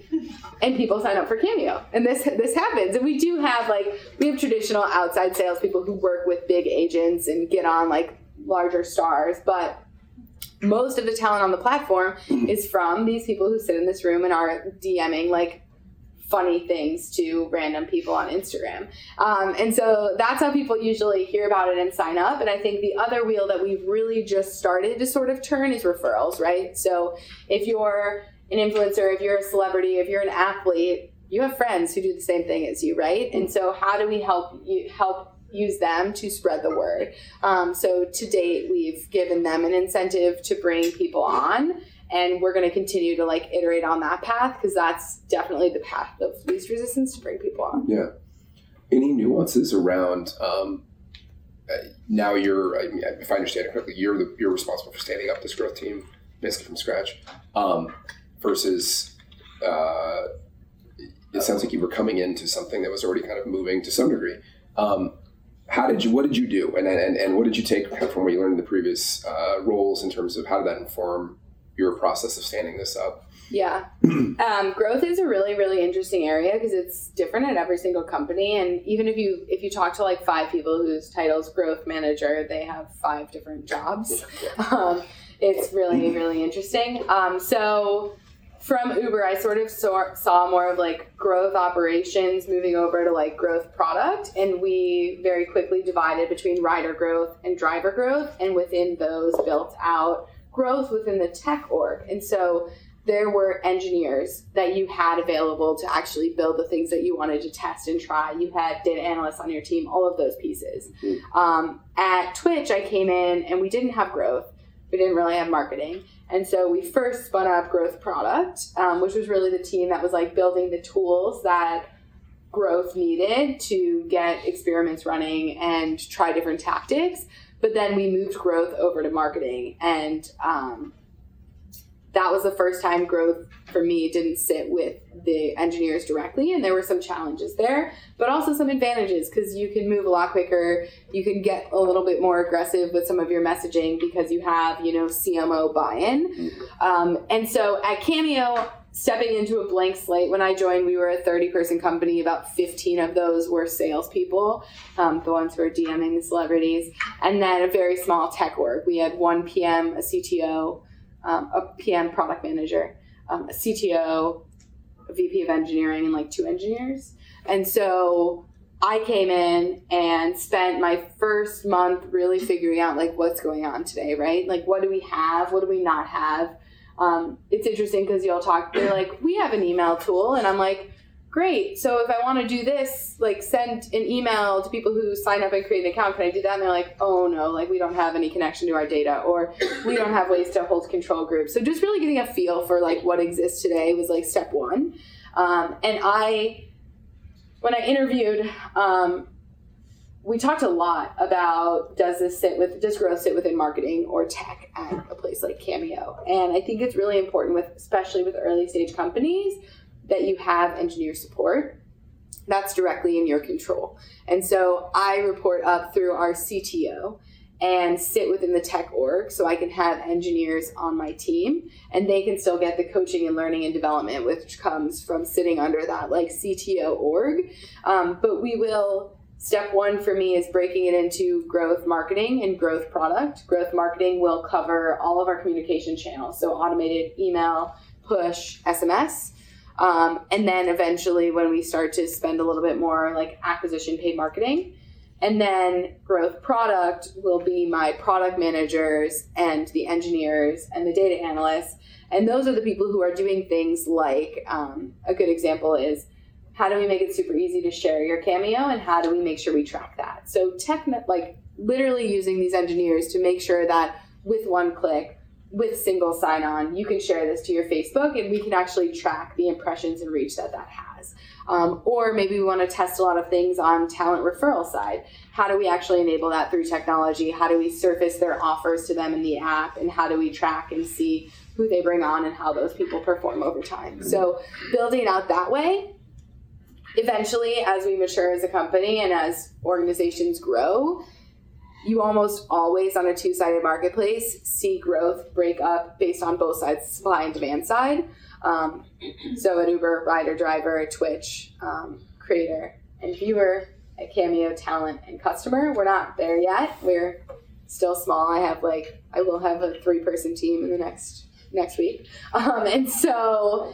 and people sign up for Cameo. And this this happens. And we do have like we have traditional outside salespeople who work with big agents and get on like larger stars, but most of the talent on the platform is from these people who sit in this room and are DMing like funny things to random people on Instagram. Um, and so that's how people usually hear about it and sign up. And I think the other wheel that we've really just started to sort of turn is referrals, right? So if you're an influencer, if you're a celebrity, if you're an athlete, you have friends who do the same thing as you, right? And so how do we help you help use them to spread the word? Um, so to date, we've given them an incentive to bring people on and we're going to continue to like iterate on that path because that's definitely the path of least resistance to bring people on. Yeah. Any nuances around um, uh, now you're if i understand it correctly you're the, you're responsible for standing up this growth team basically from scratch um, versus uh, it sounds like you were coming into something that was already kind of moving to some degree. Um, how did you what did you do and, and, and what did you take from what you learned in the previous uh, roles in terms of how did that inform your process of standing this up? Yeah. um, growth is a really, really interesting area because it's different at every single company. And even if you if you talk to like five people whose title's growth manager, they have five different jobs. Um, it's really, really interesting. Um, so from Uber, I sort of saw, saw more of like growth operations moving over to like growth product. And we very quickly divided between rider growth and driver growth. And within those, built out growth within the tech org. And so there were engineers that you had available to actually build the things that you wanted to test and try. You had data analysts on your team, all of those pieces. Mm-hmm. Um, at Twitch, I came in and we didn't have growth. We didn't really have marketing. And so we first spun up growth product, um, which was really the team that was like building the tools that growth needed to get experiments running and try different tactics. But then we moved growth over to marketing, and um, that was the first time growth for me didn't sit with the engineers directly, and there were some challenges there, but also some advantages because you can move a lot quicker. You can get a little bit more aggressive with some of your messaging because you have, you know, CMO buy-in. Mm-hmm. Um, and so at Cameo, stepping into a blank slate. When I joined, we were a 30 person company. About 15 of those were salespeople, um, the ones who were DMing the celebrities. And then a very small tech org. We had one PM, a CTO, um, a PM product manager, um, a CTO, VP of engineering, and like two engineers. And so I came in and spent my first month really figuring out like what's going on today, right? Like what do we have? What do we not have? um, it's interesting because y'all talk they're like we have an email tool and i'm like great. So if i want to do this like send an email to people who sign up and create an account can i do that? And they're like oh no like we don't have any connection to our data or we don't have ways to hold control groups. So just really getting a feel for like what exists today was like step one. Um, and i when i interviewed um, we talked a lot about does this sit with does growth sit within marketing or tech at a place like Cameo? And I think it's really important with especially with early stage companies that you have engineer support. That's directly in your control. And so I report up through our CTO and sit within the tech org so I can have engineers on my team and they can still get the coaching and learning and development which comes from sitting under that like CTO org. Um, but we will Step one for me is breaking it into growth marketing and growth product. Growth marketing will cover all of our communication channels, so automated email, push, SMS. Um, and then eventually, when we start to spend a little bit more like acquisition paid marketing, and then growth product will be my product managers and the engineers and the data analysts. And those are the people who are doing things like um, a good example is how do we make it super easy to share your cameo and how do we make sure we track that so tech like literally using these engineers to make sure that with one click with single sign on you can share this to your facebook and we can actually track the impressions and reach that that has. Um, or maybe we want to test a lot of things on talent referral side. How do we actually enable that through technology? How do we surface their offers to them in the app and how do we track and see who they bring on and how those people perform over time? So building out that way eventually, as we mature as a company and as organizations grow, you almost always on a two-sided marketplace see growth break up based on both sides supply and demand side. Um, so at uber rider driver twitch um, creator and viewer at cameo talent and customer. We're not there yet. We're still small. I have like i will have a three-person team in the next next week. Um, and so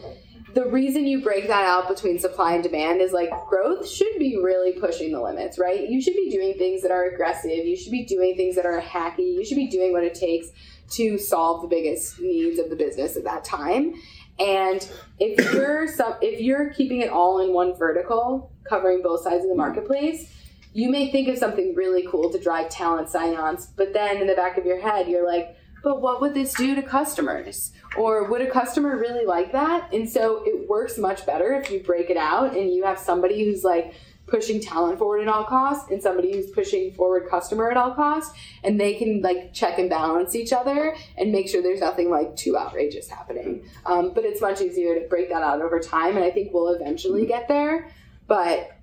the reason you break that out between supply and demand is like growth should be really pushing the limits, right? You should be doing things that are aggressive. You should be doing things that are hacky. You should be doing what it takes to solve the biggest needs of the business at that time. And if you're some, if you're keeping it all in one vertical, covering both sides of the marketplace, you may think of something really cool to drive talent sign-ons, but then in the back of your head, you're like, but what would this do to customers? Or would a customer really like that? And so it works much better if you break it out and you have somebody who's like pushing talent forward at all costs and somebody who's pushing forward customer at all costs and they can like check and balance each other and make sure there's nothing like too outrageous happening um, but it's much easier to break that out over time and i think we'll eventually get there but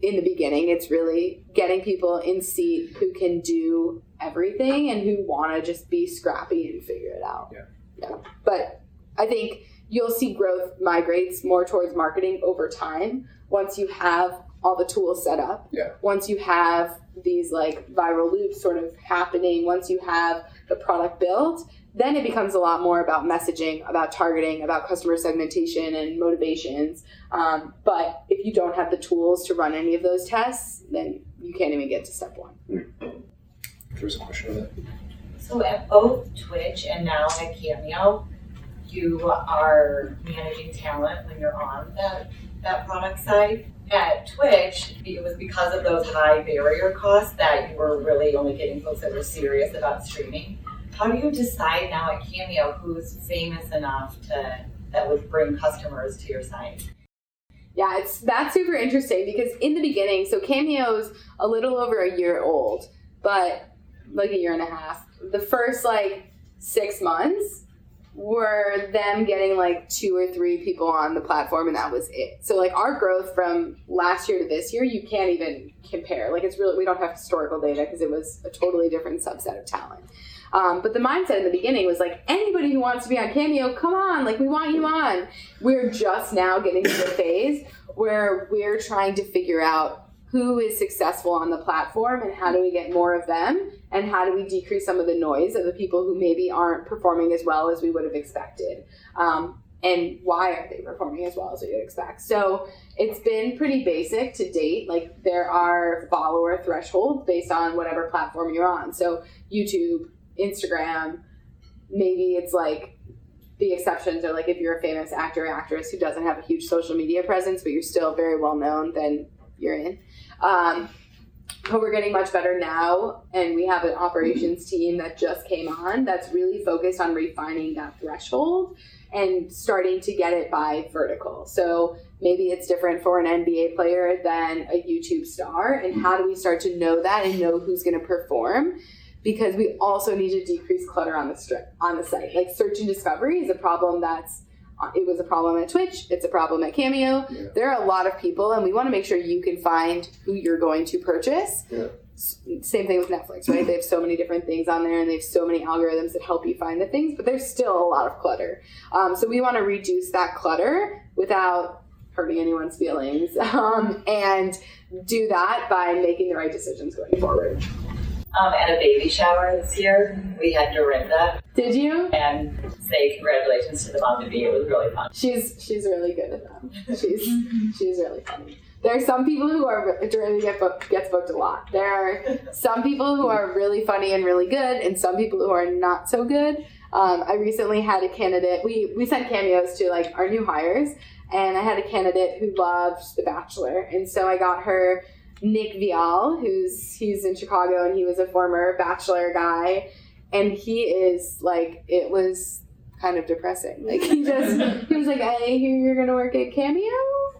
in the beginning it's really getting people in seat who can do everything and who want to just be scrappy and figure it out. Yeah. Yeah. But I think you'll see growth migrates more towards marketing over time once you have all the tools set up. Yeah. Once you have these like viral loops sort of happening, once you have the product built, then it becomes a lot more about messaging, about targeting, about customer segmentation and motivations. Um, but if you don't have the tools to run any of those tests, then you can't even get to step one. There's a question on that. So at both Twitch and now at Cameo, you are managing talent when you're on that, that product side. At Twitch, it was because of those high barrier costs that you were really only getting folks that were serious about streaming. How do you decide now at Cameo who's famous enough to that would bring customers to your site? Yeah, it's that's super interesting because in the beginning, so Cameo's a little over a year old, but like a year and a half. The first like six months were them getting like two or three people on the platform and that was it. So like our growth from last year to this year, you can't even compare. Like it's really we don't have historical data because it was a totally different subset of talent. Um, but the mindset in the beginning was like anybody who wants to be on Cameo, come on, like we want you on. We're just now getting to the phase where we're trying to figure out who is successful on the platform and how do we get more of them? And how do we decrease some of the noise of the people who maybe aren't performing as well as we would have expected? Um, and why are they performing as well as we would expect? So it's been pretty basic to date. Like there are follower thresholds based on whatever platform you're on. So youtube instagram maybe it's like the exceptions are like if you're a famous actor or actress who doesn't have a huge social media presence but you're still very well known then you're in um, but we're getting much better now, and we have an operations team that just came on that's really focused on refining that threshold and starting to get it by vertical. So maybe it's different for an NBA player than a YouTube star, and how do we start to know that and know who's going to perform? Because we also need to decrease clutter on the strip on the site. Like search and discovery is a problem that's it was a problem at Twitch. It's a problem at Cameo. Yeah. There are a lot of people, and we want to make sure you can find who you're going to purchase. Yeah. Same thing with Netflix, right? They have so many different things on there, and they have so many algorithms that help you find the things, but there's still a lot of clutter. Um, so we want to reduce that clutter without hurting anyone's feelings, um, and do that by making the right decisions going forward. Um, at a baby shower this year, we had Dorinda Did you? and say congratulations to the mom to be. It was really fun. She's she's really good at them. She's she's really funny. There are some people who are really get booked, gets booked a lot. There are some people who are really funny and really good, and some people who are not so good. Um, I recently had a candidate. We we sent cameos to like our new hires, and I had a candidate who loved The Bachelor, and so I got her Nick Viall, who's he's in Chicago, and he was a former Bachelor guy, and he is like it was kind of depressing. Like he just he was like, I hear you're gonna work at Cameo.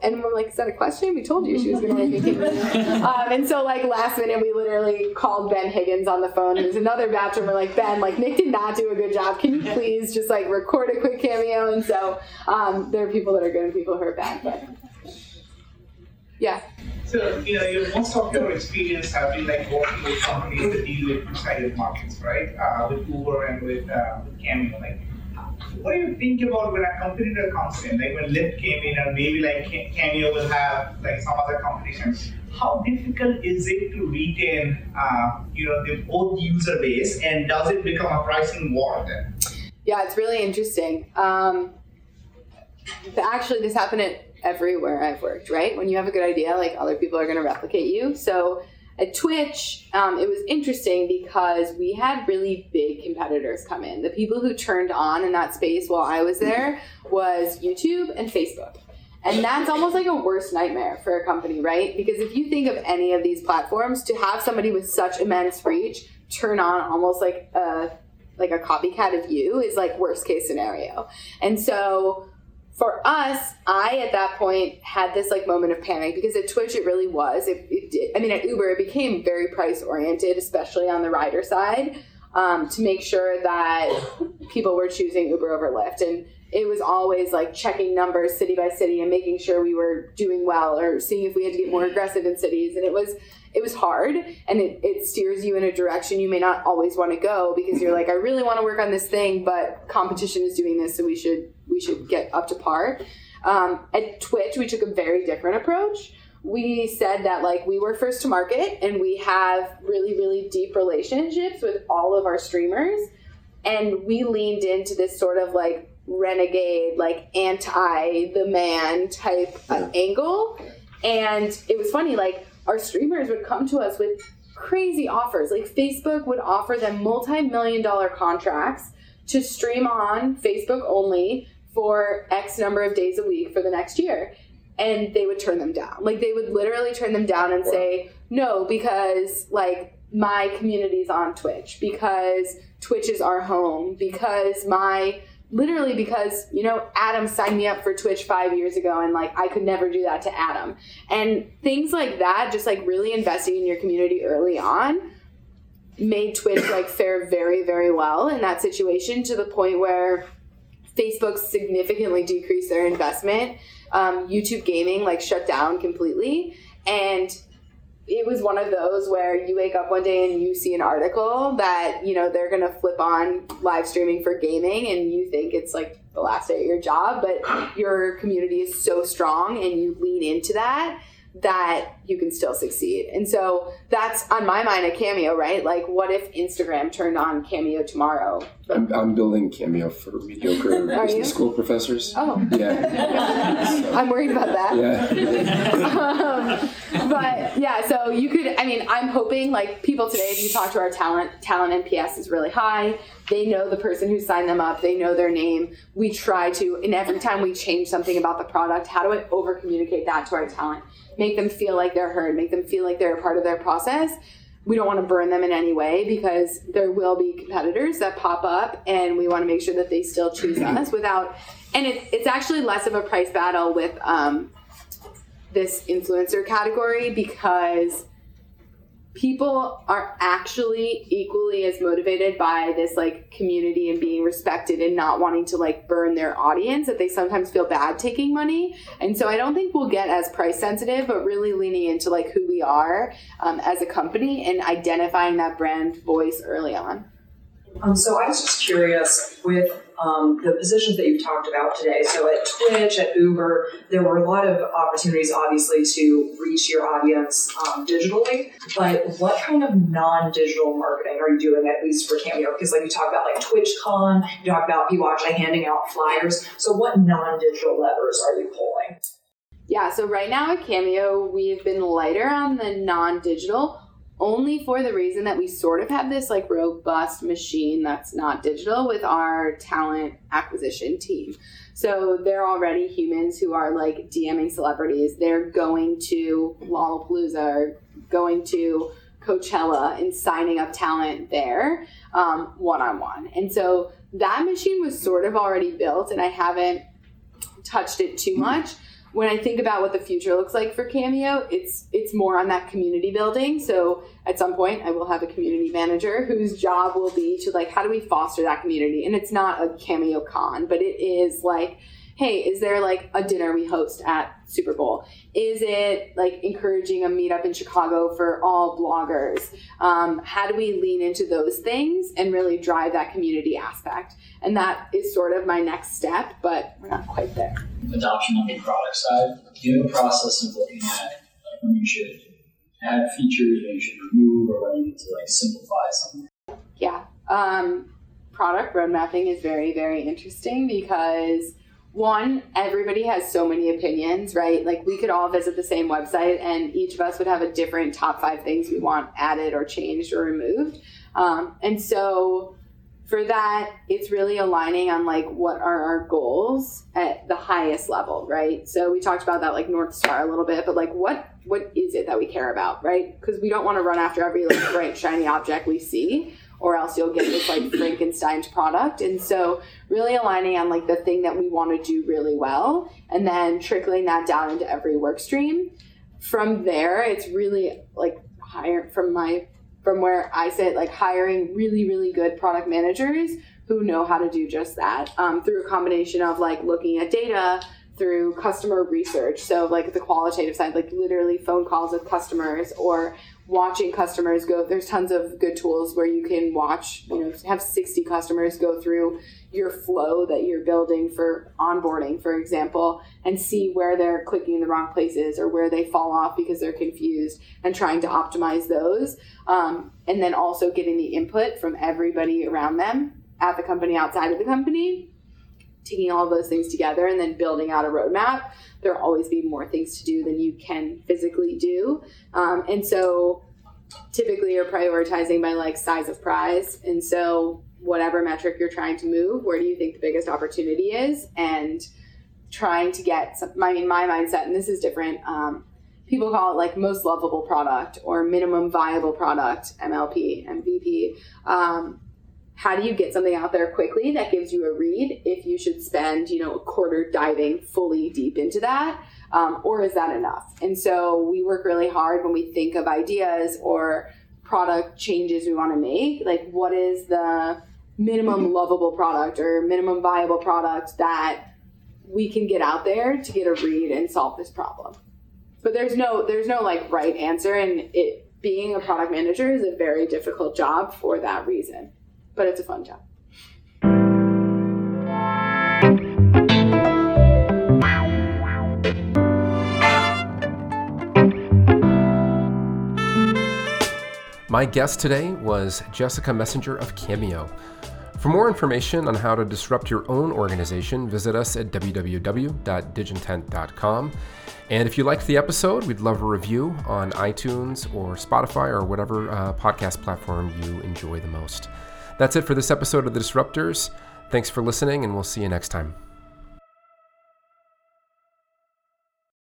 And we're like, is that a question? We told you she was going to work at Cameo. um, and so, like, last minute, we literally called Ben Higgins on the phone, who's another bachelor. We're like, Ben, like, Nick did not do a good job. Can you please just, like, record a quick cameo? And so, um, there are people that are good and people who are bad. But, yeah. So, you know, most of your experience have been like working with companies that deal with two-sided markets, right? Uh, with Uber and with, uh, with Cameo. Like, what do you think about when a competitor comes in? Like when Lyft came in, and maybe like Cameo will have like some other competition. How difficult is it to retain, uh, you know, the old user base, and does it become a pricing war then? Yeah, it's really interesting. Um, actually, this happened at everywhere I've worked. Right when you have a good idea, like other people are going to replicate you. So at Twitch, um, it was interesting because we had really big competitors come in. The people who turned on in that space while I was there was YouTube and Facebook. And that's almost like a worst nightmare for a company, right? Because if you think of any of these platforms, to have somebody with such immense reach turn on almost like a like a copycat of you is like worst case scenario. And so for us, I at that point had this like moment of panic because at Twitch it really was. It, it I mean, at Uber it became very price oriented, especially on the rider side, um, to make sure that people were choosing Uber over Lyft, and it was always like checking numbers city by city and making sure we were doing well or seeing if we had to get more aggressive in cities, and it was it was hard and it, it steers you in a direction you may not always want to go because you're like i really want to work on this thing but competition is doing this so we should we should get up to par. Um, at twitch we took a very different approach. We said that like we were first to market and we have really really deep relationships with all of our streamers. And we leaned into this sort of like renegade like anti the man type uh, angle. And it was funny like our streamers would come to us with crazy offers. Like Facebook would offer them multi million dollar contracts to stream on Facebook only for X number of days a week for the next year. And they would turn them down. Like they would literally turn them down and say, no, because like my community's on Twitch, because Twitch is our home, because my literally because you know adam signed me up for twitch five years ago and like i could never do that to adam. And things like that just like really investing in your community early on made twitch like fare very very well in that situation to the point where facebook significantly decreased their investment. Um, youtube gaming like shut down completely. And it was one of those where you wake up one day and you see an article that you know they're gonna flip on live streaming for gaming and you think it's like the last day of your job but your community is so strong and you lean into that that you can still succeed. And so that's on my mind a cameo, right? Like, what if Instagram turned on Cameo tomorrow? I'm, I'm building Cameo for mediocre business school professors. Oh, yeah. I'm worried about that. Yeah. um, but yeah, so you could. I mean, I'm hoping like people today. If you talk to our talent, talent NPS is really high. They know the person who signed them up. They know their name. We try to, and every time we change something about the product, how do I over communicate that to our talent? Make them feel like they're heard, make them feel like they're a part of their process. We don't want to burn them in any way because there will be competitors that pop up, and we want to make sure that they still choose us without. And it, it's actually less of a price battle with um, this influencer category because people are actually equally as motivated by this like community and being respected and not wanting to like burn their audience that they sometimes feel bad taking money. And so i don't think we'll get as price sensitive but really leaning into like who we are um, as a company and identifying that brand voice early on um, so i was just curious with um, the positions that you've talked about today. So at Twitch, at Uber, there were a lot of opportunities, obviously, to reach your audience um, digitally. But what kind of non-digital marketing are you doing, at least for Cameo? Because like you talk about like TwitchCon, you talk about people actually handing out flyers. So what non-digital levers are you pulling? Yeah, so right now at Cameo, we've been lighter on the non-digital only for the reason that we sort of have this like robust machine that's not digital with our talent acquisition team. So they're already humans who are like DMing celebrities. They're going to Lollapalooza or going to Coachella and signing up talent there one on one. And so that machine was sort of already built, and I haven't touched it too much when I think about what the future looks like for Cameo, it's it's more on that community building. So at some point, I will have a community manager whose job will be to like how do we foster that community? And it's not a Cameo con, but it is like hey, is there like a dinner we host at Super Bowl? Is it like encouraging a meetup in Chicago for all bloggers? Um, how do we lean into those things and really drive that community aspect? And that is sort of my next step, but we're not quite there. Adoption on the product side, do you have a process of looking at like, when you should add features, when you should remove, or when you need to like simplify something? Yeah. Um, product road mapping is very, very interesting because one, everybody has so many opinions, right? Like we could all visit the same website and each of us would have a different top five things we want added or changed or removed. Um, and so for that, it's really aligning on like what are our goals at the highest level, right? So we talked about that like North Star a little bit, but like what what is it that we care about, right? Because we don't want to run after every like bright shiny object we see or else you'll get this like Frankenstein's product. And so really aligning on like the thing that we want to do really well and then trickling that down into every work stream. From there, it's really like hire from my from where I sit, like hiring really, really good product managers who know how to do just that um, through a combination of like looking at data, through customer research. So, like the qualitative side, like literally phone calls with customers or watching customers go there's tons of good tools where you can watch you know have 60 customers go through your flow that you're building for onboarding for example and see where they're clicking in the wrong places or where they fall off because they're confused and trying to optimize those um, and then also getting the input from everybody around them at the company outside of the company taking all those things together and then building out a roadmap there'll always be more things to do than you can physically do. Um, and so typically you're prioritizing by like size of prize. And so whatever metric you're trying to move where do you think the biggest opportunity is? And trying to get some, I mean my mindset and this is different um, people call it like most lovable product or minimum viable product mlp mvp um, how do you get something out there quickly that gives you a read if you should spend you know a quarter diving fully deep into that? Um, or is that enough? And so we work really hard when we think of ideas or product changes we want to make like what is the minimum lovable product or minimum viable product that we can get out there to get a read and solve this problem? But there's no there's no like right answer and it being a product manager is a very difficult job for that reason but it's a fun job. My guest today was Jessica Messinger of Cameo. For more information on how to disrupt your own organization, visit us at www.digitent.com. And if you liked the episode, we'd love a review on iTunes or Spotify or whatever uh, podcast platform you enjoy the most. That's it for this episode of The Disruptors. Thanks for listening, and we'll see you next time.